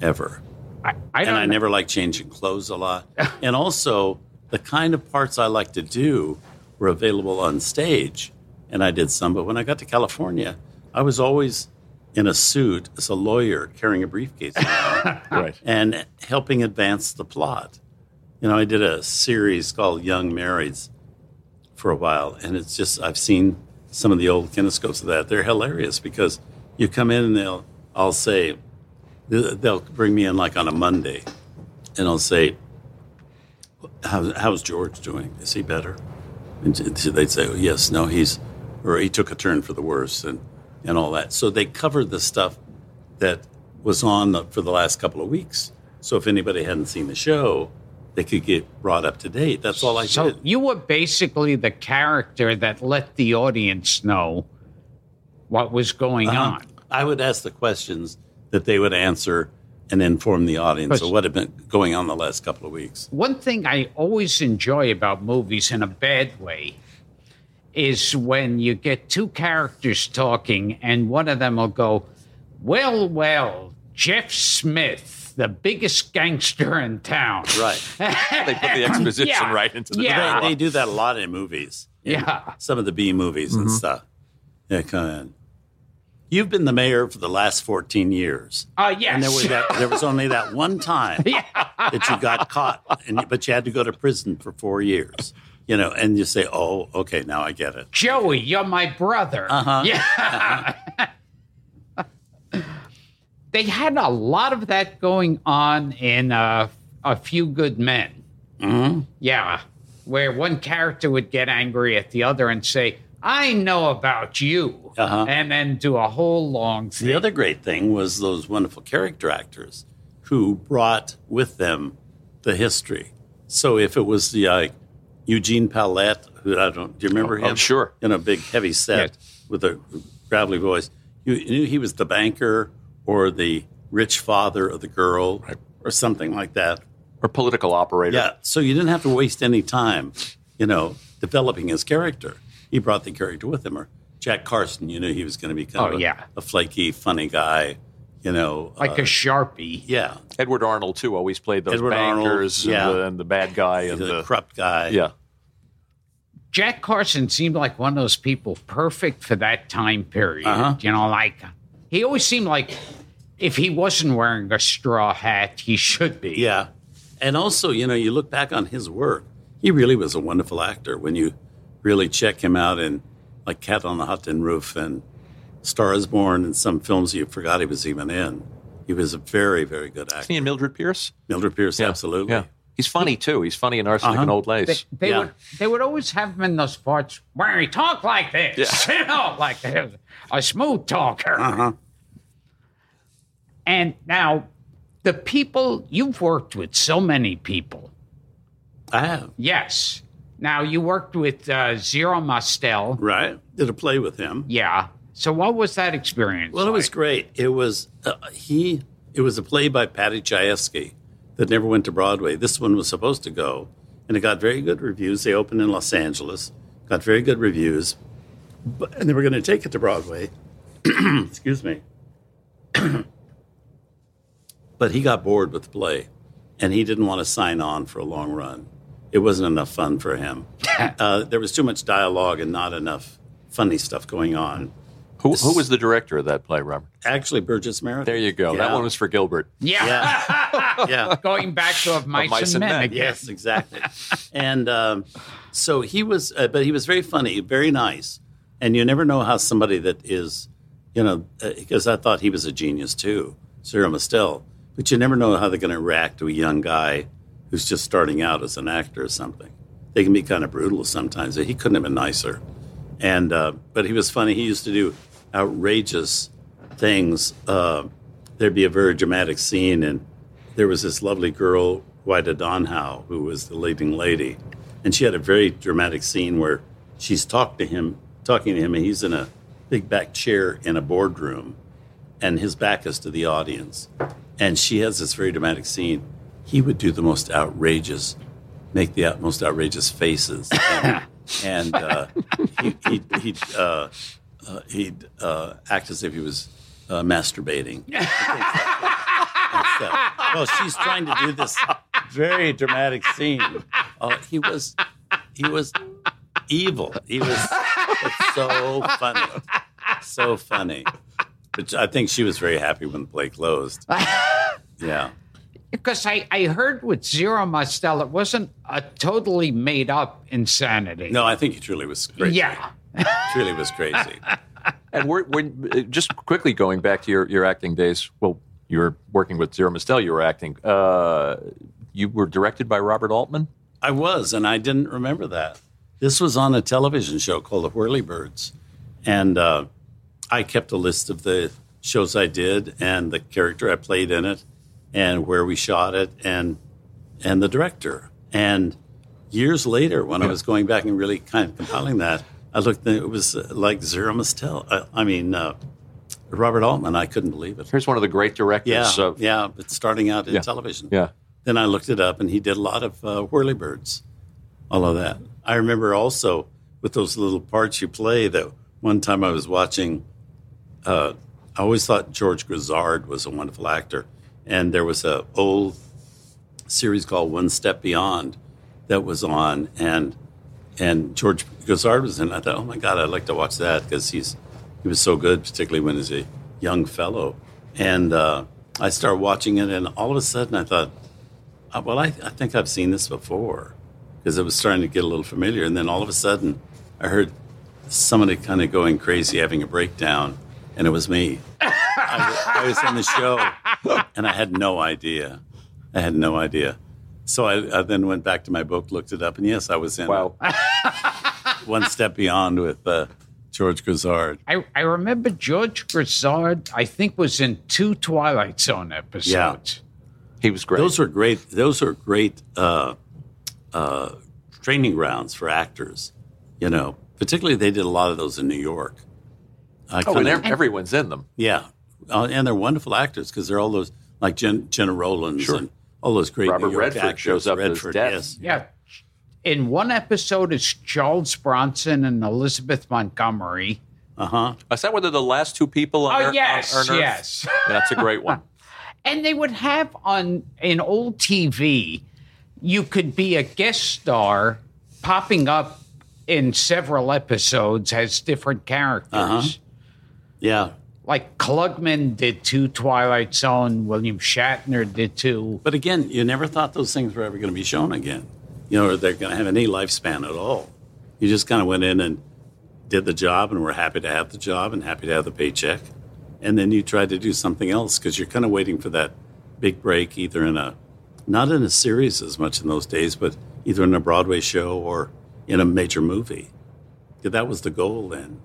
ever, I, I and I know. never like changing clothes a lot. and also, the kind of parts I like to do were available on stage, and I did some. But when I got to California, I was always in a suit as a lawyer carrying a briefcase Right. and helping advance the plot. You know, I did a series called Young Marrieds for a while, and it's just I've seen some of the old kinescopes of that. They're hilarious because you come in and they'll I'll say they'll bring me in like on a Monday, and I'll say, How, "How's George doing? Is he better?" And they'd say, "Yes, no, he's or he took a turn for the worse," and and all that. So they covered the stuff that was on the, for the last couple of weeks. So if anybody hadn't seen the show, they could get brought up to date. That's all I So did. you were basically the character that let the audience know what was going Uh-huh. on. I would ask the questions that they would answer and inform the audience of what had been going on the last couple of weeks. One thing I always enjoy about movies in a bad way is when you get two characters talking and one of them will go, Well, well, Jeff Smith, the biggest gangster in town. Right. They put the exposition Yeah. right into the Yeah. dialogue. They do that a lot in movies. in Yeah. Some of the B movies and mm-hmm. stuff. Yeah, come in. You've been the mayor for the last 14 years. Uh, yes. And there was, that, there was only that one time that you got caught, and, but you had to go to prison for four years. You know, and you say, "Oh, okay, now I get it." Joey, you're my brother. Uh-huh. Yeah. they had a lot of that going on in uh, A Few Good Men. Mm-hmm. Yeah. Where one character would get angry at the other and say, I know about you. Uh-huh. And then do a whole long thing. The other great thing was those wonderful character actors who brought with them the history. So if it was the uh, Eugene Pallette, who I don't, do you remember Oh, him? sure. In a big heavy set with a gravelly voice. You knew he was the banker or the rich father of the girl or something like that. or political operator. Yeah. So you didn't have to waste any time, you know, developing his character. He brought the character with him. Or Jack Carson, you knew he was going to be kind Oh, of a, yeah. a flaky, funny guy, you know. like uh, a Sharpie. yeah, Edward Arnold too always played those Edward Arnold, bankers and, yeah. the, and the bad guy and the the, corrupt guy. yeah. Jack Carson seemed like one of those people perfect for that time period. Uh-huh. You know, like he always seemed like if he wasn't wearing a straw hat, he should be. Yeah. And also, you know, you look back on his work, he really was a wonderful actor when you really check him out in like Cat on the Hot Tin Roof and Star is Born and some films you forgot he was even in. He was a very, very good actor. He actor. and Mildred Pierce. Mildred Pierce, absolutely. yeah. He's funny too. He's funny in Arsenic and Old They, Lace. they Yeah. would they would always have him in those parts where he talked like this, you know, like a, a smooth talker. Uh-huh. And now, the people you've worked with, so many people. I have. Yes. Now you worked with uh, Zero Mostel. Right. Did a play with him. Yeah. So what was that experience? Well, it was great. It was uh, he. It was a play by Paddy Chayefsky that never went to Broadway. This one was supposed to go, and it got very good reviews. They opened in Los Angeles, got very good reviews, but, and they were going to take it to Broadway. Excuse me. but he got bored with the play, and he didn't want to sign on for a long run. It wasn't enough fun for him. uh, there was too much dialogue and not enough funny stuff going on. Who, who was the director of that play, Robert? Actually, Burgess Meredith. There you go. That one was for Gilbert. Yeah. Yeah, yeah. Going back to of mice, Mice and and men. Men, again. Yes, exactly. and um, so he was, uh, but he was very funny, very nice. And you never know how somebody that is, you know, because I thought he was a genius too, Zero Mostel. But you never know how they're going to react to a young guy who's just starting out as an actor or something. They can be kind of brutal sometimes. He couldn't have been nicer. And uh, but he was funny. He used to do outrageous things. Uh, there'd be a very dramatic scene, and there was this lovely girl, Wida Donhow, who was the leading lady, and she had a very dramatic scene where she's talked to him, talking to him, and he's in a big back chair in a boardroom, and his back is to the audience, and she has this very dramatic scene. He would do the most outrageous, make the most outrageous faces, and, and uh, he, he, he'd uh, uh, he'd uh, act as if he was uh, masturbating. Well, she's trying to do this very dramatic scene. Oh, he was, he was evil. He was so funny, so funny. But I think she was very happy when the play closed. Yeah. Because I, I heard with Zero Mostel, it wasn't a totally made up insanity. No, I think he truly was crazy. Yeah. truly was crazy. And we're, we're uh, just quickly going back to your, your acting days. Well, you were working with Zero Mostel, You were acting. Uh, you were directed by Robert Altman. I was, and I didn't remember that. This was on a television show called The Whirlybirds. And uh, I kept a list of the shows I did and the character I played in it and where we shot it and and the director. And years later, when I was going back and really kind of compiling that, I looked and it was uh, like Zero Mostel. I, I mean, uh, Robert Altman. I couldn't believe it. Here's one of the great directors. Yeah, of, yeah, but starting out in Yeah. television. yeah. Then I looked it up, and he did a lot of uh, whirlybirds, all of that. I remember also with those little parts you play. That one time I was watching, uh, I always thought George Grizzard was a wonderful actor, and there was a old series called One Step Beyond that was on, and and George Grizzard was in. I thought, oh my God, I'd like to watch that because he's he was so good, particularly when he's a young fellow. And uh, I started watching it, and all of a sudden I thought, uh, well, I, I think I've seen this before because it was starting to get a little familiar. And then all of a sudden, I heard somebody kind of going crazy, having a breakdown, and it was me. I, I was on the show, and I had no idea. I had no idea. So I, I then went back to my book, looked it up, and yes, I was in Wow. One Step Beyond with uh, George Grizzard. I, I remember George Grizzard, I think, was in two Twilight Zone episodes. Yeah. He was great. Those are great. Those are great uh, uh, training grounds for actors. You know, particularly they did a lot of those in New York. I oh, and kinda- everyone's in them. yeah, uh, and they're wonderful actors because they're all those like Jen, Gena Rowlands Sure. and all those great Robert New York Redford actors. shows up as Redford, Death. yes. Yeah. In one episode is Charles Bronson and Elizabeth Montgomery. Uh huh. Is that whether the last two people on Oh, Earth- yes, on Earth? yes. Yeah, that's a great one. And they would have on in old TV, you could be a guest star popping up in several episodes as different characters. Uh-huh. Yeah, Like Klugman did two Twilight Zone, William Shatner did two. but again, you never thought those things were ever going to be shown again. You know, or they're going to have any lifespan at all. You just kind of went in and did the job, and were happy to have the job and happy to have the paycheck, and then you tried to do something else because you're kind of waiting for that big break, either in a not in a series as much in those days, but either in a Broadway show or in a major movie. That was the goal then.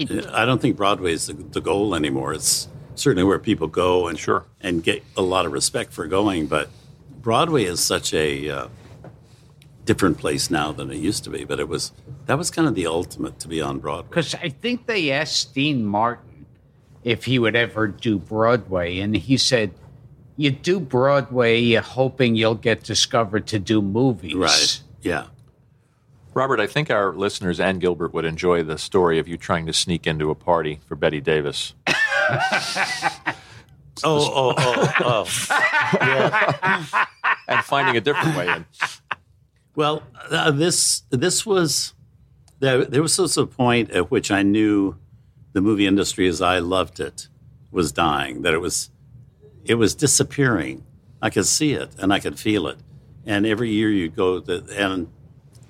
I don't think Broadway is the, the goal anymore. It's certainly where people go and Sure. and get a lot of respect for going. But Broadway is such a uh, different place now than it used to be. But it was that was kind of the ultimate to be on Broadway. Because I think they asked Dean Martin if he would ever do Broadway, and he said, "You do Broadway, you're hoping you'll get discovered to do movies." Right? Yeah. Robert, I think our listeners and Gilbert would enjoy the story of you trying to sneak into a party for Bette Davis. Oh, oh, oh, oh. and finding a different way in. Well, uh, this this was there. There was also a point at which I knew the movie industry, as I loved it, was dying. That it was it was disappearing. I could see it and I could feel it. And every year you'd go to, and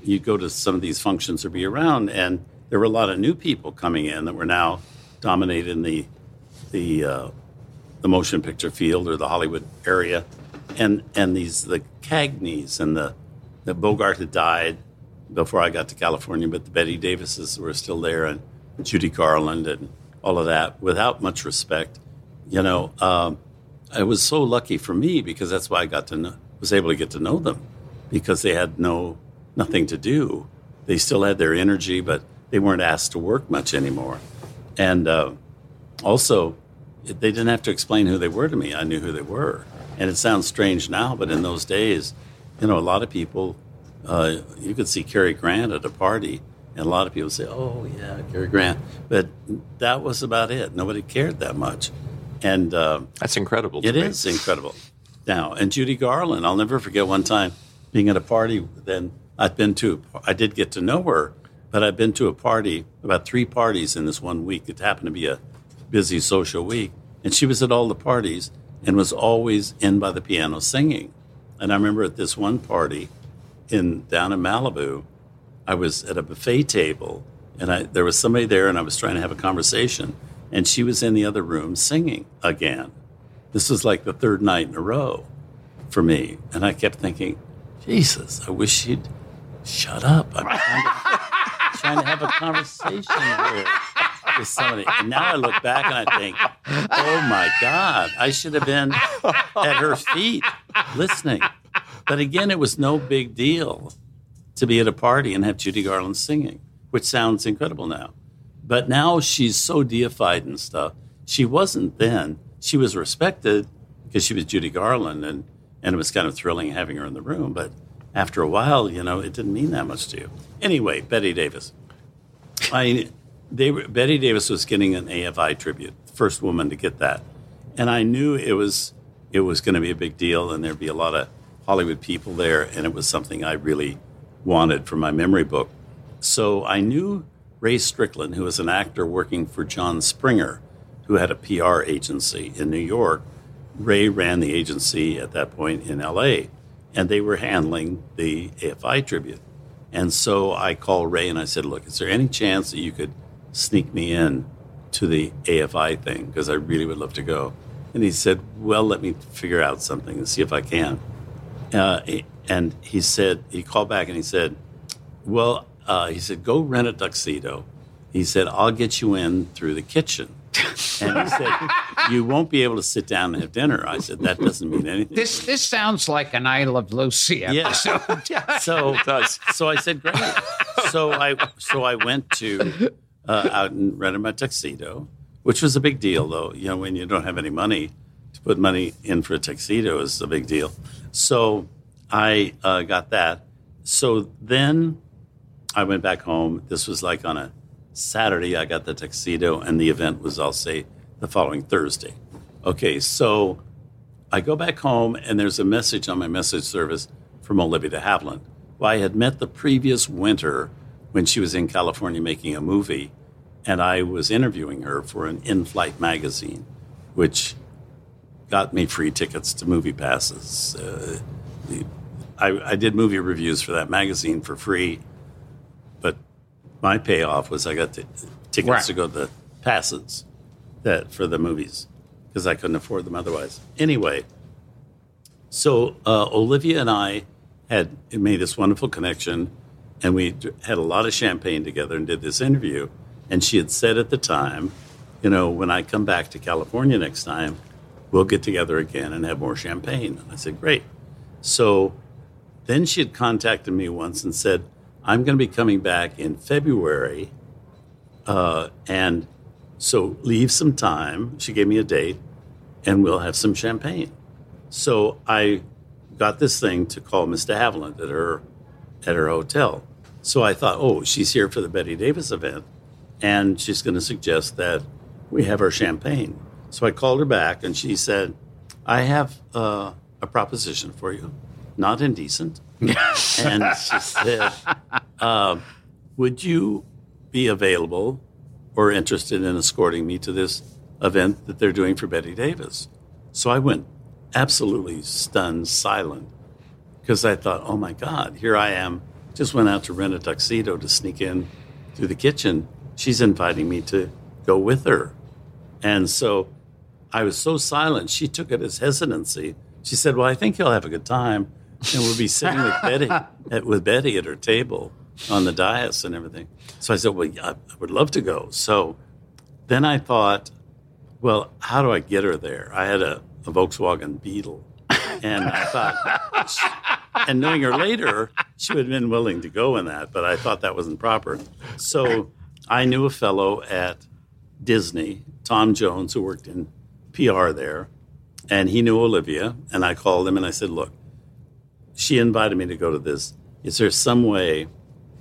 you'd go to some of these functions or be around, and there were a lot of new people coming in that were now dominating the the uh, the motion picture field or the Hollywood area, and and these the Cagneys and the the Bogart had died before I got to California, but the Bette Davises were still there, and Judy Garland and all of that, without much respect. You know, um, it was so lucky for me because that's why I got to know, was able to get to know them because they had no nothing to do. They still had their energy, but they weren't asked to work much anymore, and uh, also they didn't have to explain who they were to me. I knew who they were. And it sounds strange now, but in those days, you know, a lot of people, uh, you could see Cary Grant at a party, and a lot of people say, oh, yeah, Cary Grant. But that was about it. Nobody cared that much. And uh, That's incredible. it me. is incredible. Now, and Judy Garland, I'll never forget one time being at a party. Then I'd been to, I did get to know her, but I'd been to a party, about three parties in this one week. It happened to be a busy social week. And she was at all the parties and was always in by the piano singing. And I remember at this one party in down in Malibu, I was at a buffet table and I, there was somebody there and I was trying to have a conversation and she was in the other room singing again. This was like the third night in a row for me. And I kept thinking, Jesus, I wish she'd shut up. I'm trying to, trying to have a conversation here with somebody. And now I look back and I think, oh my God, I should have been at her feet listening. But again, it was no big deal to be at a party and have Judy Garland singing, which sounds incredible now. But now she's so deified and stuff. She wasn't then. She was respected because she was Judy Garland, and, and it was kind of thrilling having her in the room. But after a while, you know, it didn't mean that much to you. Anyway, Bette Davis. I, they were, Bette Davis was getting an AFI tribute, first woman to get that, and I knew it was it was going to be a big deal, and there'd be a lot of Hollywood people there, and it was something I really wanted for my memory book. So I knew Ray Strickland, who was an actor working for John Springer, who had a PR agency in New York. Ray ran the agency at that point in LA, and they were handling the AFI tribute. And so I called Ray and I said, Look, is there any chance that you could sneak me in to the AFI thing? Because I really would love to go. And he said, Well, let me figure out something and see if I can. Uh, and he said, He called back and he said, Well, uh, he said, Go rent a tuxedo. He said, I'll get you in through the kitchen. And he said, You won't be able to sit down and have dinner. I said, That doesn't mean anything. This this sounds like an I Love Lucy Yeah. episode. So does. So I said, great. So I so I went to uh, out and rented my tuxedo, which was a big deal, though. You know, when you don't have any money to put money in for a tuxedo is a big deal. So I uh, got that. So then I went back home. This was like on a Saturday. I got the tuxedo, and the event was, I'll say, the following Thursday. Okay, so I go back home, and there's a message on my message service from Olivia de Havilland, who I had met the previous winter when she was in California making a movie, and I was interviewing her for an in flight magazine, which got me free tickets to movie passes. Uh, I, I did movie reviews for that magazine for free, my payoff was I got the tickets Right. to go to the passes that for the movies because I couldn't afford them otherwise. Anyway, So uh, Olivia and I had made this wonderful connection, and we had a lot of champagne together and did this interview. And she had said at the time, you know, when I come back to California next time, we'll get together again and have more champagne. And I said, great. So then she had contacted me once and said, I'm going to be coming back in February. Uh, and so leave some time. She gave me a date, and we'll have some champagne. So I got this thing to call Mr. Havilland at her at her hotel. So I thought, oh, she's here for the Bette Davis event, and she's going to suggest that we have our champagne. So I called her back, and she said, I have uh, a proposition for you, not indecent. and she said, uh, Would you be available or interested in escorting me to this event that they're doing for Bette Davis? So I went absolutely stunned, silent, because I thought, oh my God, here I am. Just went out to rent a tuxedo to sneak in through the kitchen. She's inviting me to go with her. And so I was so silent, she took it as hesitancy. She said, Well, I think you'll have a good time. And we'll be sitting with Bette at, with Bette at her table on the dais and everything. So I said, Well, yeah, I would love to go. So then I thought, well, how do I get her there? I had a, a Volkswagen Beetle. And I thought, and knowing her later, she would have been willing to go in that, but I thought that wasn't proper. So I knew a fellow at Disney, Tom Jones, who worked in PR there, and he knew Olivia. And I called him and I said, Look, she invited me to go to this. Is there some way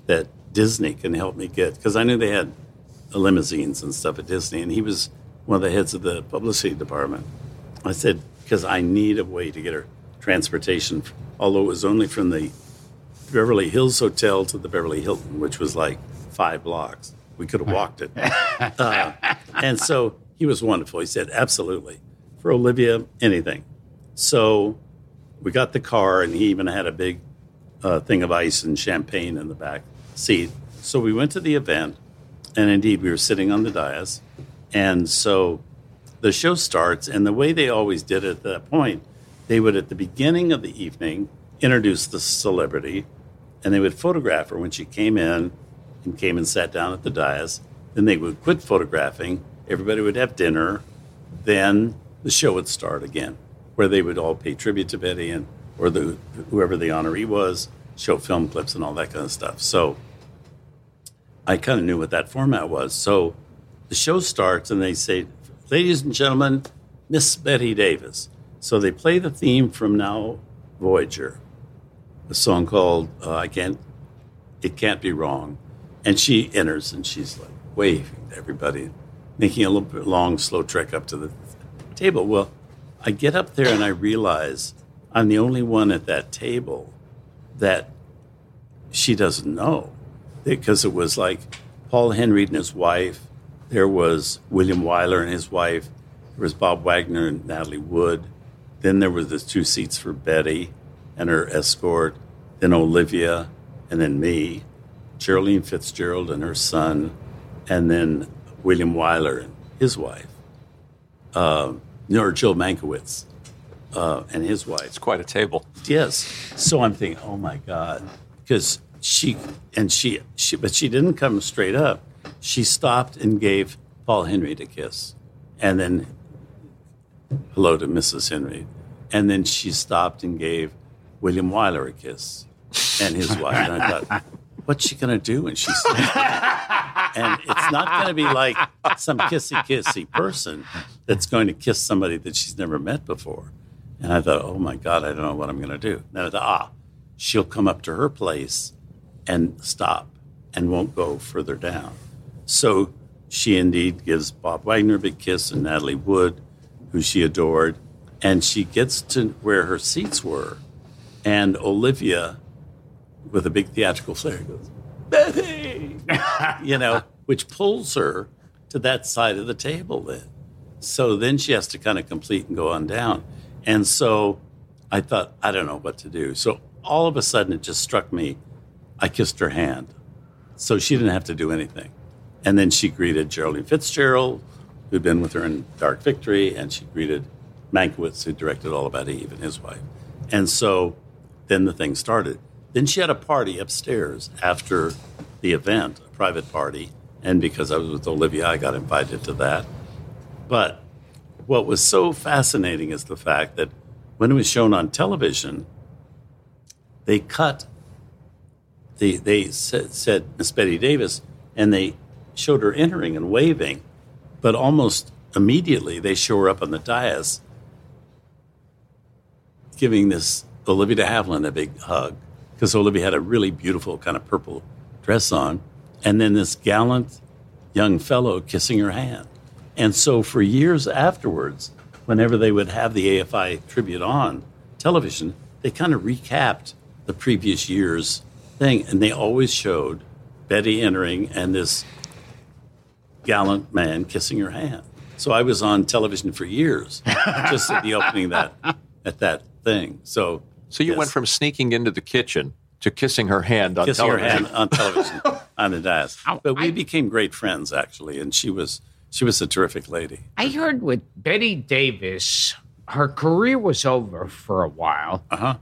that Disney can help me get? Because I knew they had limousines and stuff at Disney, and he was one of the heads of the publicity department. I said, because I need a way to get her transportation, although it was only from the Beverly Hills Hotel to the Beverly Hilton, which was like five blocks. We could have walked it. uh, and so he was wonderful. He said, absolutely. For Olivia, anything. So we got the car, and he even had a big uh, thing of ice and champagne in the back seat. So we went to the event, and indeed, we were sitting on the dais. And so the show starts, and the way they always did it at that point, they would, at the beginning of the evening, introduce the celebrity, and they would photograph her when she came in and came and sat down at the dais. Then they would quit photographing. Everybody would have dinner. Then the show would start again, where they would all pay tribute to Bette and or the whoever the honoree was, show film clips and all that kind of stuff. So I kind of knew what that format was. So the show starts and they say, Ladies and gentlemen, Miss Bette Davis. So they play the theme from Now Voyager, a song called uh, I Can't, It Can't Be Wrong. And she enters and she's like waving to everybody, making a little bit long, slow trek up to the table. Well, I get up there and I realize I'm the only one at that table that she doesn't know because it was like Paul Henreid and his wife. There was William Wyler and his wife. There was Bob Wagner and Natalie Wood. Then there were the two seats for Bette and her escort. Then Olivia, and then me, Geraldine Fitzgerald and her son, and then William Wyler and his wife, uh, or Jill Mankiewicz uh, and his wife. It's quite a table. Yes. So I'm thinking, oh my God, because she and she, she, but she didn't come straight up. She stopped and gave Paul Henreid a kiss, and then hello to Mrs. Henreid, and then she stopped and gave William Wyler a kiss, and his wife. And I thought, what's she going to do when she's and it's not going to be like some kissy kissy person that's going to kiss somebody that she's never met before. And I thought, oh my God, I don't know what I'm going to do. Then I thought, ah, she'll come up to her place and stop and won't go further down. So she indeed gives Bob Wagner a big kiss and Natalie Wood, who she adored. And she gets to where her seats were. And Olivia, with a big theatrical flair, goes, Bette! you know, which pulls her to that side of the table then. So then she has to kind of complete and go on down. And so I thought, I don't know what to do. So all of a sudden it just struck me. I kissed her hand. So she didn't have to do anything. And then she greeted Geraldine Fitzgerald, who'd been with her in Dark Victory, and she greeted Mankiewicz, who directed All About Eve, and his wife. And so then the thing started. Then she had a party upstairs after the event, a private party. And because I was with Olivia, I got invited to that. But what was so fascinating is the fact that when it was shown on television, they cut, they, they said, said Miss Bette Davis, and they showed her entering and waving. But almost immediately, they show her up on the dais giving this Olivia de Havilland a big hug because Olivia had a really beautiful kind of purple dress on, and then this gallant young fellow kissing her hand. And so for years afterwards, whenever they would have the AFI tribute on television, they kind of recapped the previous year's thing, and they always showed Bette entering and this gallant man kissing her hand. So I was on television for years, just at the opening that at that thing. So So you yes, went from sneaking into the kitchen to kissing her hand on kissing her television. hand on television on the dais. But we I- became great friends actually, and she was she was a terrific lady. I heard with Bette Davis, her career was over for a while, Uh huh.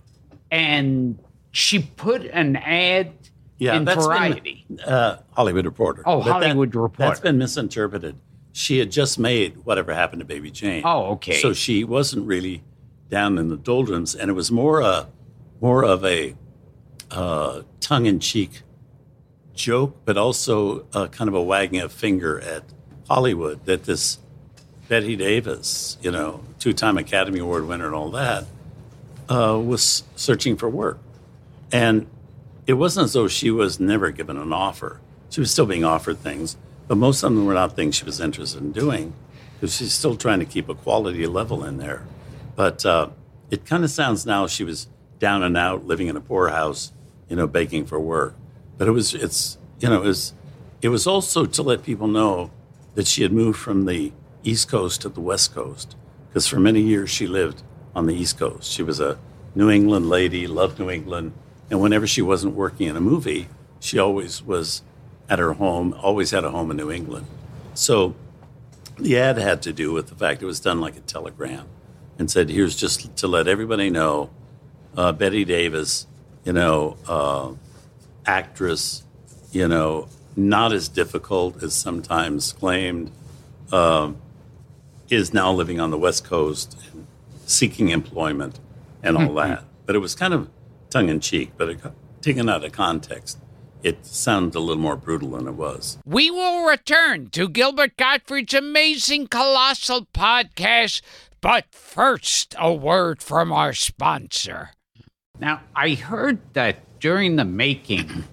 and she put an ad Yeah, in that's been- Variety. Uh, Hollywood Reporter. Oh, But that- Hollywood Reporter. That's been misinterpreted. She had just made whatever happened to Baby Jane. Oh, okay. So she wasn't really down in the doldrums, and it was more a more of a uh, tongue in cheek joke, but also kind of a wagging of finger at Hollywood that this Bette Davis, you know, two time Academy Award winner and all that, uh, was searching for work. And it wasn't as though she was never given an offer. She was still being offered things, but most of them were not things she was interested in doing because she's still trying to keep a quality level in there. But uh, it kind of sounds now she was down and out, living in a poorhouse, you know, begging for work. But it was, it's, you know, it was, it was also to let people know that she had moved from the East Coast to the West Coast because for many years she lived on the East Coast. She was a New England lady, loved New England. And whenever she wasn't working in a movie, she always was at her home, always had a home in New England. So the ad had to do with the fact it was done like a telegram and said, here's just to let everybody know uh, Bette Davis, you know, uh, actress, you know, not as difficult as sometimes claimed, um, is now living on the West Coast and seeking employment and all that. But it was kind of tongue in cheek, but it, taken out of context, it sounded a little more brutal than it was. We will return to Gilbert Gottfried's amazing colossal podcast, but first, a word from our sponsor. Now, I heard that during the making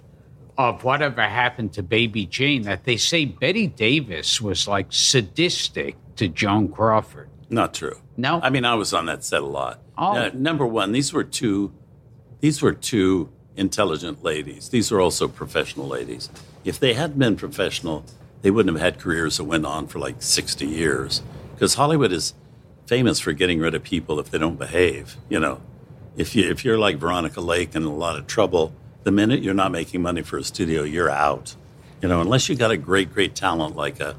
of whatever happened to Baby Jane, that they say Bette Davis was like sadistic to Joan Crawford. Not true. No? I mean, I was on that set a lot. Oh. Uh, number one, these were two, these were two intelligent ladies. These were also professional ladies. If they hadn't been professional, they wouldn't have had careers that went on for like 60 years. Because Hollywood is famous for getting rid of people if they don't behave. You know, if you if you're like Veronica Lake and in a lot of trouble, the minute you're not making money for a studio, you're out. You know, unless you got a great, great talent like a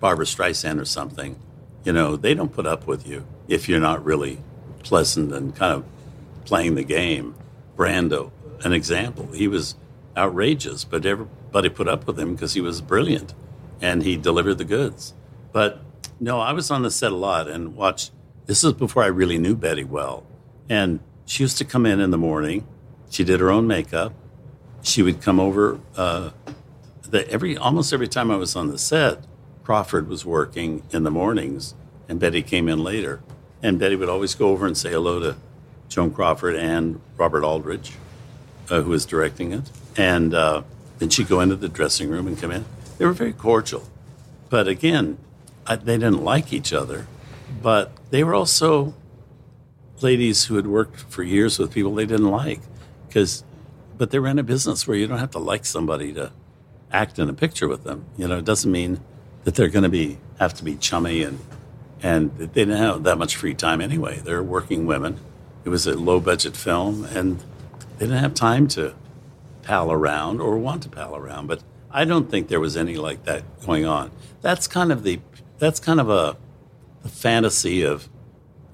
Barbra Streisand or something, you know, they don't put up with you if you're not really pleasant and kind of playing the game. Brando, an example, he was outrageous, but everybody put up with him because he was brilliant and he delivered the goods. But no, I was on the set a lot and watched. This is before I really knew Bette well. And she used to come in in the morning. She did her own makeup. She would come over. Uh, the, every almost every time I was on the set, Crawford was working in the mornings, and Bette came in later. And Bette would always go over and say hello to Joan Crawford and Robert Aldrich, uh, who was directing it. And uh, then she'd go into the dressing room and come in. They were very cordial. But again, I, they didn't like each other. But they were also ladies who had worked for years with people they didn't like. Because, but they ran a business where you don't have to like somebody to act in a picture with them. You know, it doesn't mean that they're going to be have to be chummy and and they didn't have that much free time anyway. They're working women. It was a low budget film, and they didn't have time to pal around or want to pal around. But I don't think there was any like that going on. That's kind of the that's kind of a, a fantasy of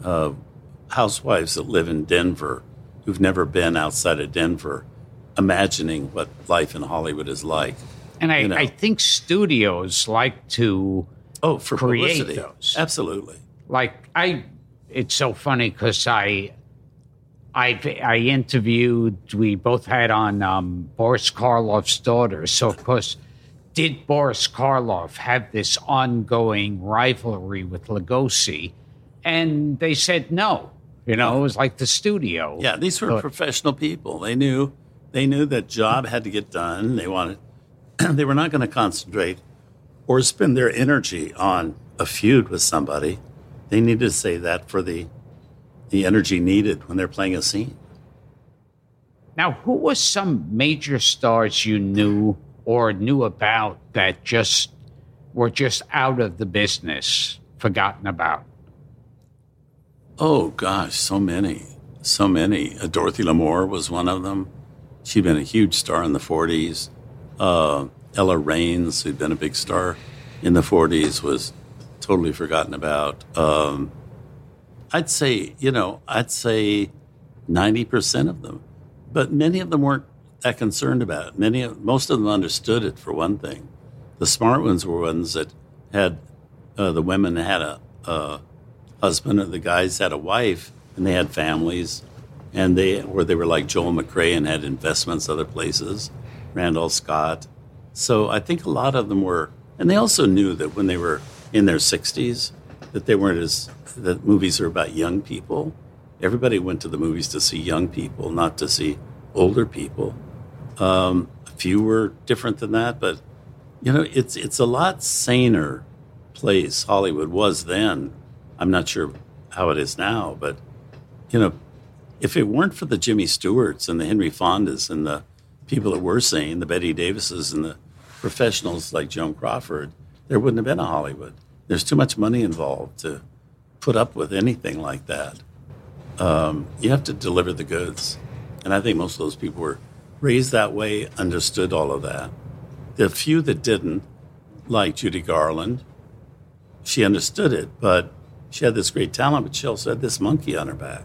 uh, housewives that live in Denver who've never been outside of Denver, imagining what life in Hollywood is like. And I, you know. I think studios like to Oh, for create publicity, those. absolutely. like I it's so funny because I I I interviewed we both had on um, Boris Karloff's daughter. So of course, did Boris Karloff have this ongoing rivalry with Lugosi? And they said no. You know, it was like the studio. Yeah, these were But- professional people. They knew they knew that job had to get done. They wanted they were not going to concentrate or spend their energy on a feud with somebody. They needed to say that for the the energy needed when they're playing a scene. Now, who was some major stars you knew or knew about that just were just out of the business, forgotten about? Oh gosh, so many, so many. Uh, Dorothy Lamour was one of them. She'd been a huge star in the '40s. Uh, Ella Raines, who'd been a big star in the '40s, was totally forgotten about. Um, I'd say, you know, I'd say ninety percent of them, but many of them weren't that concerned about it. Many, most of them understood it. For one thing, the smart ones were ones that had uh, the women had a. a husband or the guys had a wife and they had families and they or they were like Joel McCrea and had investments other places, Randolph Scott. So I think a lot of them were and they also knew that when they were in their 60s that they weren't as that movies are about young people. Everybody went to the movies to see young people, not to see older people. Um, a few were different than that, but you know, it's it's a lot saner place Hollywood was then. I'm not sure how it is now, but you know, if it weren't for the Jimmy Stewarts and the Henry Fondas and the people that we're seeing, the Bette Davises and the professionals like Joan Crawford, there wouldn't have been a Hollywood. There's too much money involved to put up with anything like that. Um, you have to deliver the goods, and I think most of those people were raised that way, understood all of that. The few that didn't, like Judy Garland, she understood it, but she had this great talent, but she also had this monkey on her back.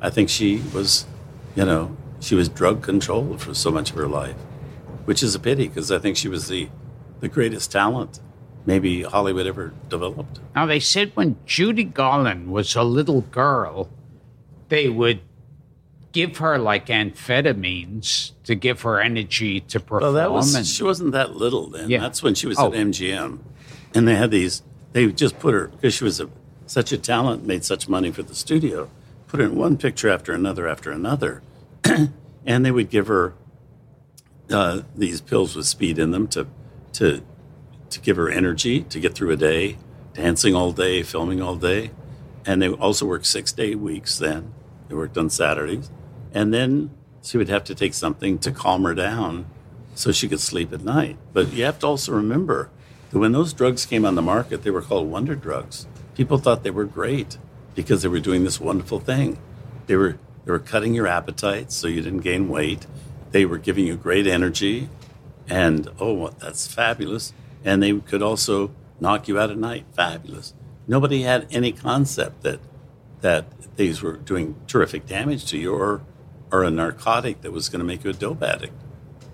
I think she was, you know, she was drug controlled for so much of her life, which is a pity because I think she was the, the greatest talent maybe Hollywood ever developed. Now, they said when Judy Garland was a little girl, they would give her like amphetamines to give her energy to perform. Well, that was and- she wasn't that little then. Yeah. That's when she was Oh. at MGM, and they had these. They just put her because she was a, such a talent, made such money for the studio. Put her in one picture after another after another, and they would give her uh, these pills with speed in them to to to give her energy to get through a day, dancing all day, filming all day, and they also worked six day weeks. Then they worked on Saturdays, and then she would have to take something to calm her down so she could sleep at night. But you have to also remember that when those drugs came on the market, they were called wonder drugs. People thought they were great because they were doing this wonderful thing. They were they were cutting your appetite so you didn't gain weight. They were giving you great energy, and oh, that's fabulous. And they could also knock you out at night. Fabulous. Nobody had any concept that that these were doing terrific damage to you or or a narcotic that was going to make you a dope addict.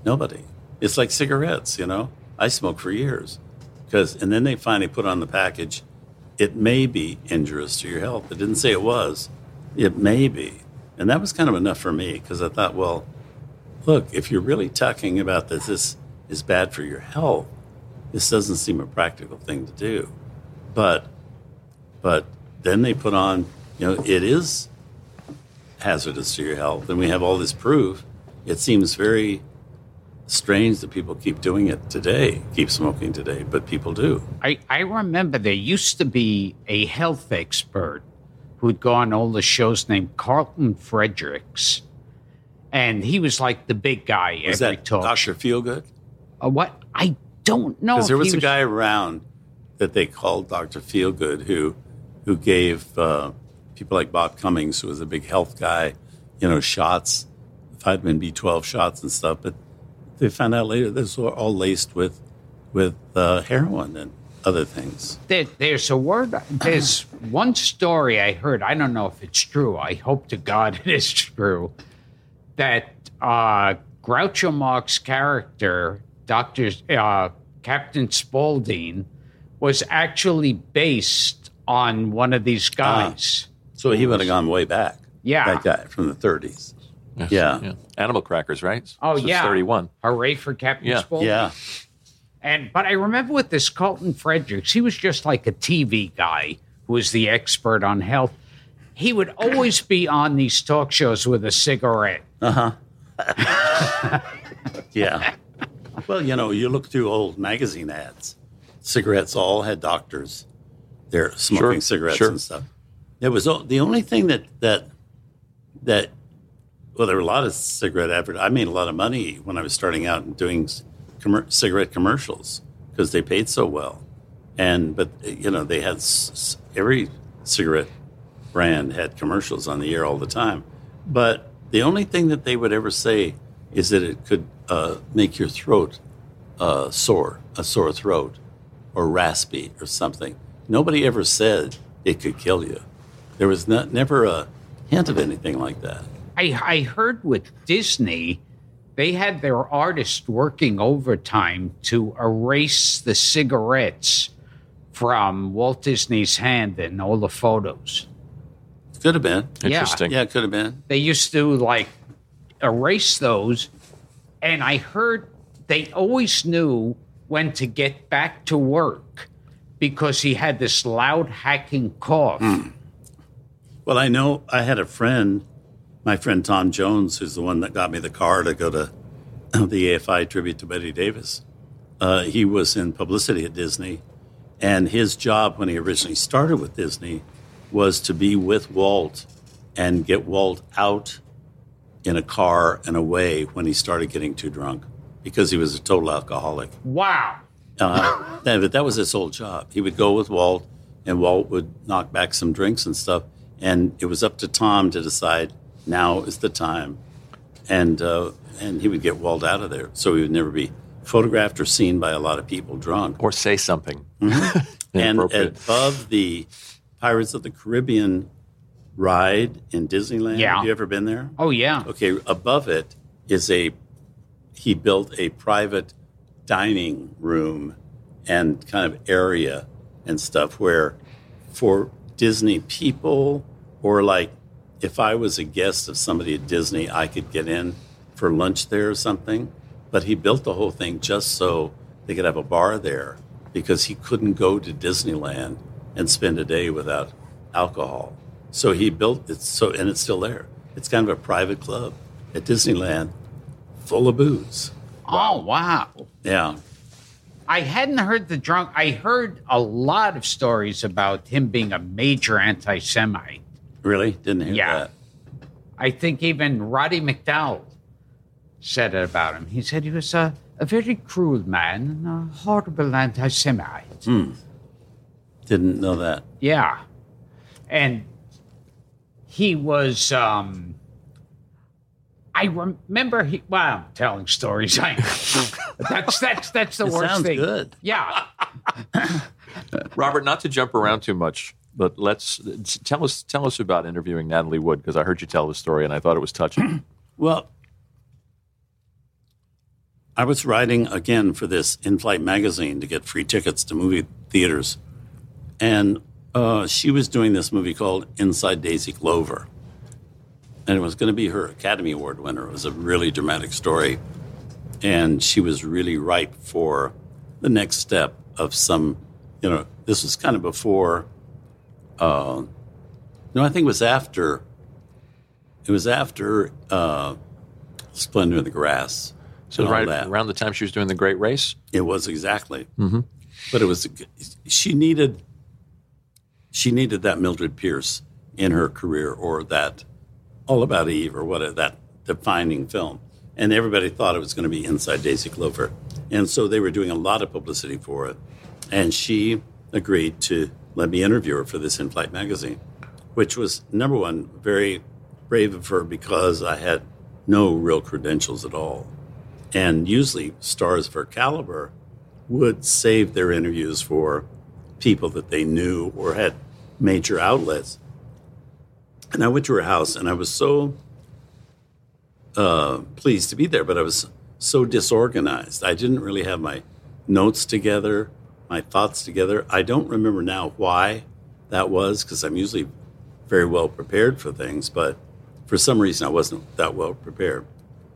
Nobody. It's like cigarettes, you know. I smoked for years because, and then they finally put on the package, it may be injurious to your health. It didn't say it was. It may be, and that was kind of enough for me because I thought, well, look, if you're really talking about that this is bad for your health, this doesn't seem a practical thing to do. But, but then they put on, you know, it is hazardous to your health, and we have all this proof. It seems very strange that people keep doing it today, keep smoking today, but people do. I, I remember there used to be a health expert who'd go on all the shows named Carlton Fredericks. And he was like the big guy every that talk. Dr. Feelgood? Uh, what? I don't know. Because there was he a guy around that they called Dr. Feelgood who who gave uh, people like Bob Cummings, who was a big health guy, you know, shots, vitamin B12 shots and stuff. But they found out later this was all laced with with uh, heroin and other things. There, there's a word. There's one story I heard. I don't know if it's true. I hope to God it is true. that uh, Groucho Marx character, Doctor uh, Captain Spaulding, was actually based on one of these guys. So he would have gone way back. Yeah. That guy from the 30s. Yeah. Animal crackers, right? Oh This is yeah, 31. Hooray for Captain Yeah. Spaulding! Yeah. And but I remember with this Carlton Fredericks, he was just like a TV guy who was the expert on health. He would always be on these talk shows with a cigarette. Uh huh. yeah. well, you know, you look through old magazine ads. Cigarettes all had doctors. They're smoking Sure, cigarettes sure. and stuff. There was the only thing that that that well, there were a lot of cigarette advert. I made a lot of money when I was starting out and doing commer- cigarette commercials because they paid so well. And but you know they had s- every cigarette brand had commercials on the air all the time. But the only thing that they would ever say is that it could uh, make your throat uh, sore, a sore throat, or raspy or something. Nobody ever said it could kill you. There was not, never a hint of anything like that. I, I heard with Disney, they had their artists working overtime to erase the cigarettes from Walt Disney's hand in all the photos. Could have been. Interesting. Yeah, it could have been. They used to like erase those, and I heard they always knew when to get back to work because he had this loud hacking cough. Hmm. Well, I know I had a friend, my friend Tom Jones, who's the one that got me the car to go to the AFI tribute to Bette Davis. Uh, he was in publicity at Disney, and his job when he originally started with Disney was to be with Walt and get Walt out in a car and away when he started getting too drunk because he was a total alcoholic. Wow. Uh, that, but that was his whole job. He would go with Walt, and Walt would knock back some drinks and stuff. And it was up to Tom to decide now is the time, and uh, and he would get Walt out of there, so he would never be photographed or seen by a lot of people drunk. Or say something. and above the Pirates of the Caribbean ride in Disneyland, Yeah. have you ever been there? Oh, yeah. Okay, above it is a he built a private dining room and kind of area and stuff where for Disney people or like if I was a guest of somebody at Disney, I could get in for lunch there or something. But he built the whole thing just so they could have a bar there because he couldn't go to Disneyland and spend a day without alcohol. So he built it so and it's still there. It's kind of a private club at Disneyland full of booze. Oh, wow. Yeah. I hadn't heard the drunk. I heard a lot of stories about him being a major anti Semite. Really? Didn't hear Yeah. that. I think even Roddy McDowall said it about him. He said he was a, a very cruel man and a horrible anti Semite. Didn't know that. Yeah. And he was um I remember he well, I'm telling stories. I that's that's that's the It worst sounds thing. good. Yeah. Robert, not to jump around too much, but let's tell us tell us about interviewing Natalie Wood because I heard you tell the story and I thought it was touching. Well, I was writing again for this in flight magazine to get free tickets to movie theaters. And uh, she was doing this movie called Inside Daisy Clover. And it was going to be her Academy Award winner. It was a really dramatic story. And she was really ripe for the next step of some, you know, this was kind of before, uh, no, I think it was after, it was after uh, Splendor in the Grass. So right around the time she was doing the Great Race. It was exactly. Mm-hmm. But it was she needed she needed that Mildred Pierce in her career or that All About Eve or what that defining film. And everybody thought it was going to be Inside Daisy Clover. And so they were doing a lot of publicity for it. And she agreed to let me interview her for this in flight magazine, which was number one, very brave of her because I had no real credentials at all. And usually, stars of her caliber would save their interviews for people that they knew or had major outlets. And I went to her house, and I was so uh, pleased to be there, but I was so disorganized. I didn't really have my notes together, my thoughts together. I don't remember now why that was because I'm usually very well prepared for things, but for some reason I wasn't that well prepared.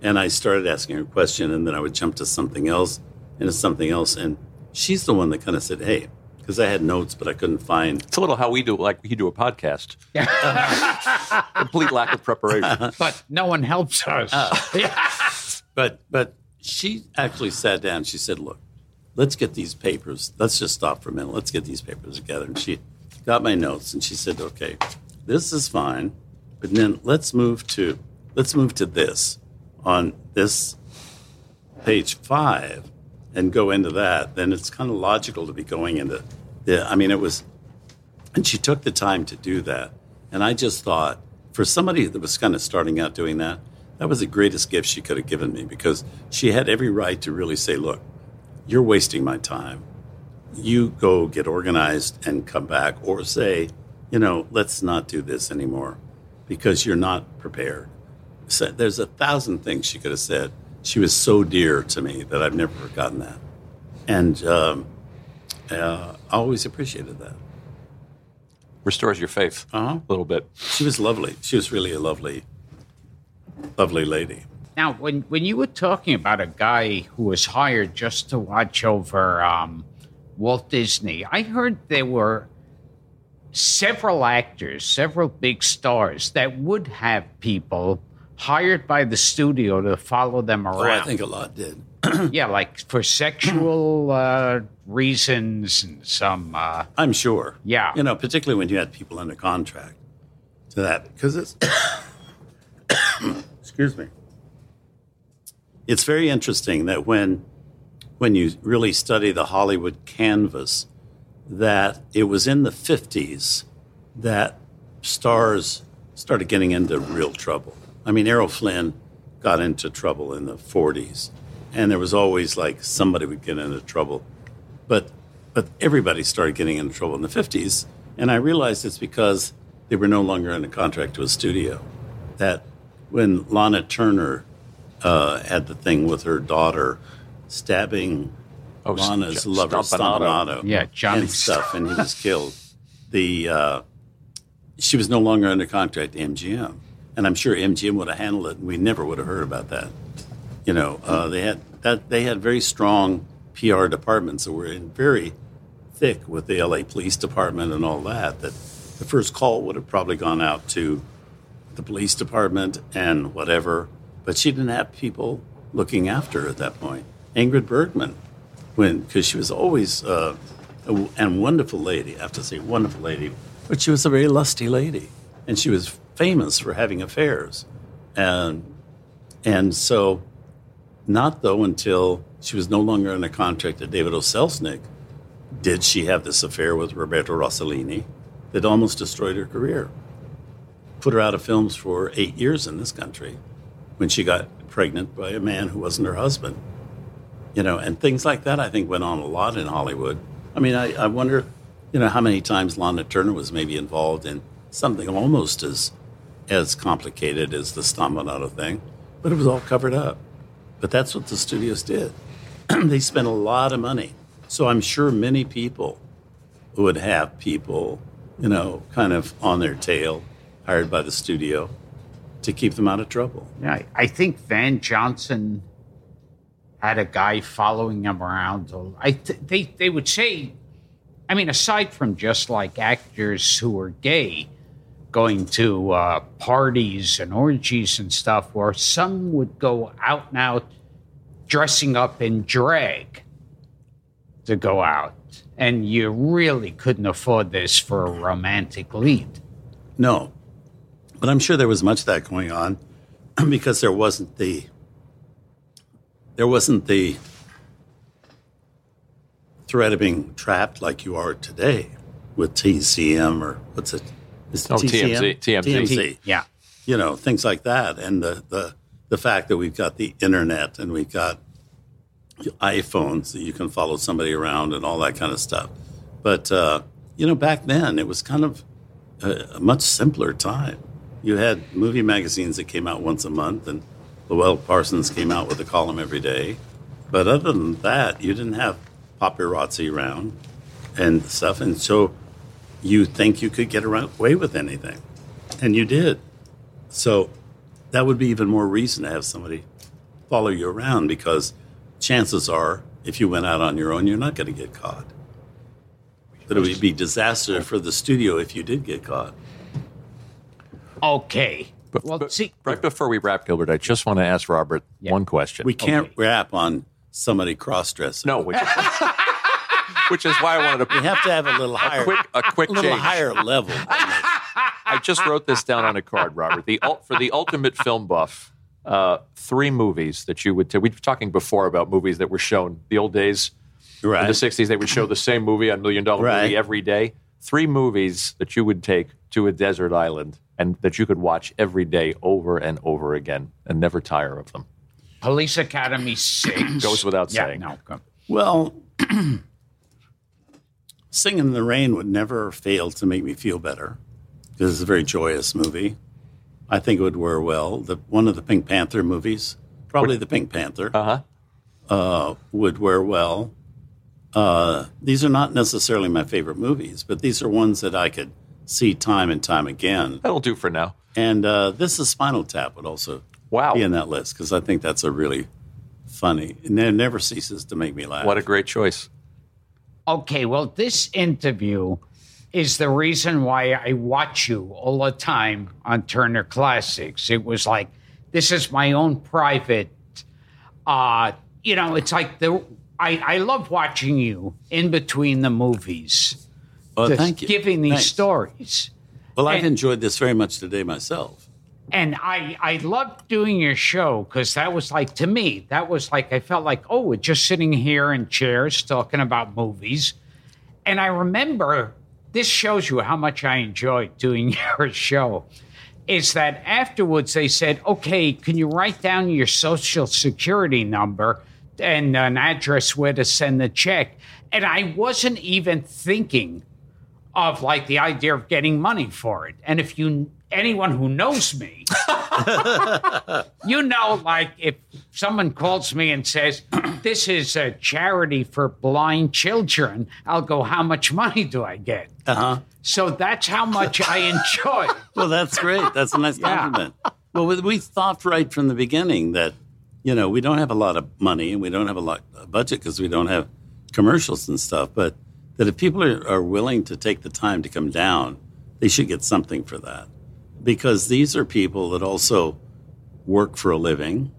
And I started asking her a question, and then I would jump to something else and to something else. And she's the one that kind of said, Hey, because I had notes, but I couldn't find. It's a little how we do, like we do a podcast. Complete lack of preparation. Uh-huh. But no one helps us. Uh. But but she actually sat down. She said, "Look, let's get these papers. Let's just stop for a minute. Let's get these papers together." And she got my notes and she said, "Okay, this is fine, but then let's move to let's move to this on this page five and go into that. Then it's kind of logical to be going into the. I mean, it was, and she took the time to do that, and I just thought for somebody that was kind of starting out doing that, that was the greatest gift she could have given me because she had every right to really say, "Look, you're wasting my time. You go get organized and come back, or say, you know, let's not do this anymore because you're not prepared." So there's a thousand things she could have said. She was so dear to me that I've never forgotten that, and um, uh, I always appreciated that. Restores your faith Uh-huh. a little bit. She was lovely. She was really a lovely, lovely lady. Now, when, when you were talking about a guy who was hired just to watch over um, Walt Disney, I heard there were several actors, several big stars that would have people hired by the studio to follow them around. Oh. I think a lot did. yeah, like for sexual uh, reasons and some. Uh, I'm sure. Yeah. You know, particularly when you had people under contract to that, because it's. excuse me. It's very interesting that when, when you really study the Hollywood canvas, that it was in the 50s that stars started getting into real trouble. I mean, Errol Flynn got into trouble in the 40s, and there was always like somebody would get into trouble. But but everybody started getting into trouble in the 50s, and I realized it's because they were no longer under contract to a studio. That when Lana Turner uh, had the thing with her daughter stabbing Oh, Lana's J- lover Stompanato. Stompanato, Yeah, Johnny and stuff, and he was killed. The uh, she was no longer under contract to MGM, and I'm sure MGM would have handled it, and we never would have heard about that. You know, uh, they had that they had very strong PR departments that were in very thick with the LA Police Department and all that. That the first call would have probably gone out to the police department and whatever, but she didn't have people looking after her at that point. Ingrid Bergman, when because she was always uh, a, and wonderful lady. I have to say, wonderful lady, but she was a very lusty lady, and she was famous for having affairs, and and so not though until she was no longer under contract to David O. Selznick did she have this affair with Roberto Rossellini that almost destroyed her career. Put her out of films for eight years in this country when she got pregnant by a man who wasn't her husband. You know, and things like that I think went on a lot in Hollywood. I mean, I, I wonder, you know, how many times Lana Turner was maybe involved in something almost as as complicated as the Stompanato thing, but it was all covered up. But that's what the studios did. they spent a lot of money. So I'm sure many people would have people, you know, kind of on their tail, hired by the studio to keep them out of trouble. Yeah, I- think Van Johnson had a guy following him around. I th- they they would say, I mean, aside from just like actors who were gay going to uh, parties and orgies and stuff, where some would go out and out dressing up in drag to go out, and you really couldn't afford this for a romantic lead. No. But I'm sure there was much of that going on because there wasn't the there wasn't the threat of being trapped like you are today with TCM or what's it? Is it Oh, TMZ, TMZ. TMZ. Yeah. You know, things like that. And the, the, the fact that we've got the internet and we've got iPhones that you can follow somebody around and all that kind of stuff. But, uh, you know, back then it was kind of a, a much simpler time. You had movie magazines that came out once a month, and Louella Parsons came out with a column every day. But other than that, you didn't have paparazzi around and stuff. And so you think you could get away with anything. And you did. So that would be even more reason to have somebody follow you around because chances are, if you went out on your own, you're not going to get caught. But it would be disaster for the studio if you did get caught. Okay. But, well, but see, right before we wrap, Gilbert, I just want to ask Robert Yeah. one question. We can't Okay. rap on somebody cross dressing. no, which is, which is why I wanted to. We have to have a little higher, a quick a quick a little change. higher level. I just wrote this down on a card, Robert. The for the ultimate film buff, uh, three movies that you would. T- we were talking before about movies that were shown the old days in the '60s. They would show the same movie on Million Dollar Right. Movie every day. Three movies that you would take to a desert island and that you could watch every day over and over again and never tire of them. Police Academy 6. Goes without yeah, saying. No, go- Well, Singing in the Rain would never fail to make me feel better because it's a very joyous movie. I think it would wear well. The one of the Pink Panther movies, probably the Pink Panther, Uh huh. uh, would wear well. Uh, these are not necessarily my favorite movies, but these are ones that I could see time and time again. That'll do for now. And uh, this is Spinal Tap would also Wow. be in that list because I think that's a really funny. And it never ceases to make me laugh. What a great choice. Okay, well, this interview is the reason why I watch you all the time on Turner Classics. It was like, this is my own private, uh, you know, it's like the, I, I love watching you in between the movies, well, just thank you. giving these Thanks. stories. Well, I've and- enjoyed this very much today myself. And I, I loved doing your show because that was like, to me, that was like, I felt like, oh, we're just sitting here in chairs talking about movies. And I remember this shows you how much I enjoyed doing your show. Is that afterwards they said, okay, can you write down your social security number and an address where to send the check? And I wasn't even thinking of like the idea of getting money for it. And if you anyone who knows me, you know, like if someone calls me and says, This is a charity for blind children, I'll go, How much money do I get? Uh huh. So that's how much I enjoy. Well, that's great. That's a nice Yeah. compliment. Well, we, we thought right from the beginning that, you know, we don't have a lot of money and we don't have a lot of budget because we don't have commercials and stuff, but that if people are, are willing to take the time to come down, they should get something for that. Because these are people that also work for a living.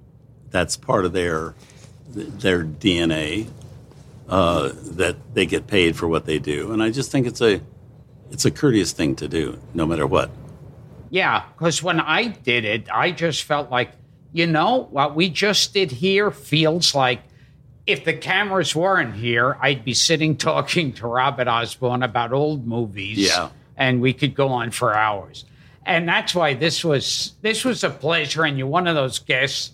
That's part of their their DNA. Uh, that they get paid for what they do, and I just think it's a it's a courteous thing to do, no matter what. Yeah, because when I did it, I just felt like, you know, what we just did here feels like if the cameras weren't here, I'd be sitting talking to Robert Osborne about old movies. Yeah. And we could go on for hours. And that's why this was this was a pleasure. And you're one of those guests,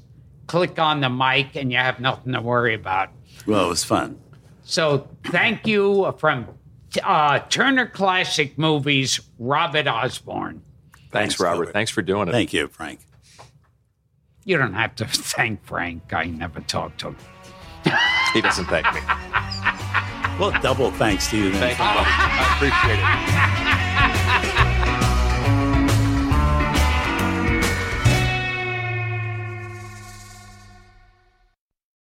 click on the mic and you have nothing to worry about. Well, it was fun. So thank you from uh, Turner Classic Movies, Robert Osborne. Thanks, Thanks, Robert. Gilbert. Thanks for doing it. Thank you, Frank. You don't have to thank Frank. I never talked to him. He doesn't thank me. Well, double thanks to you then. Thank you, buddy. I appreciate it.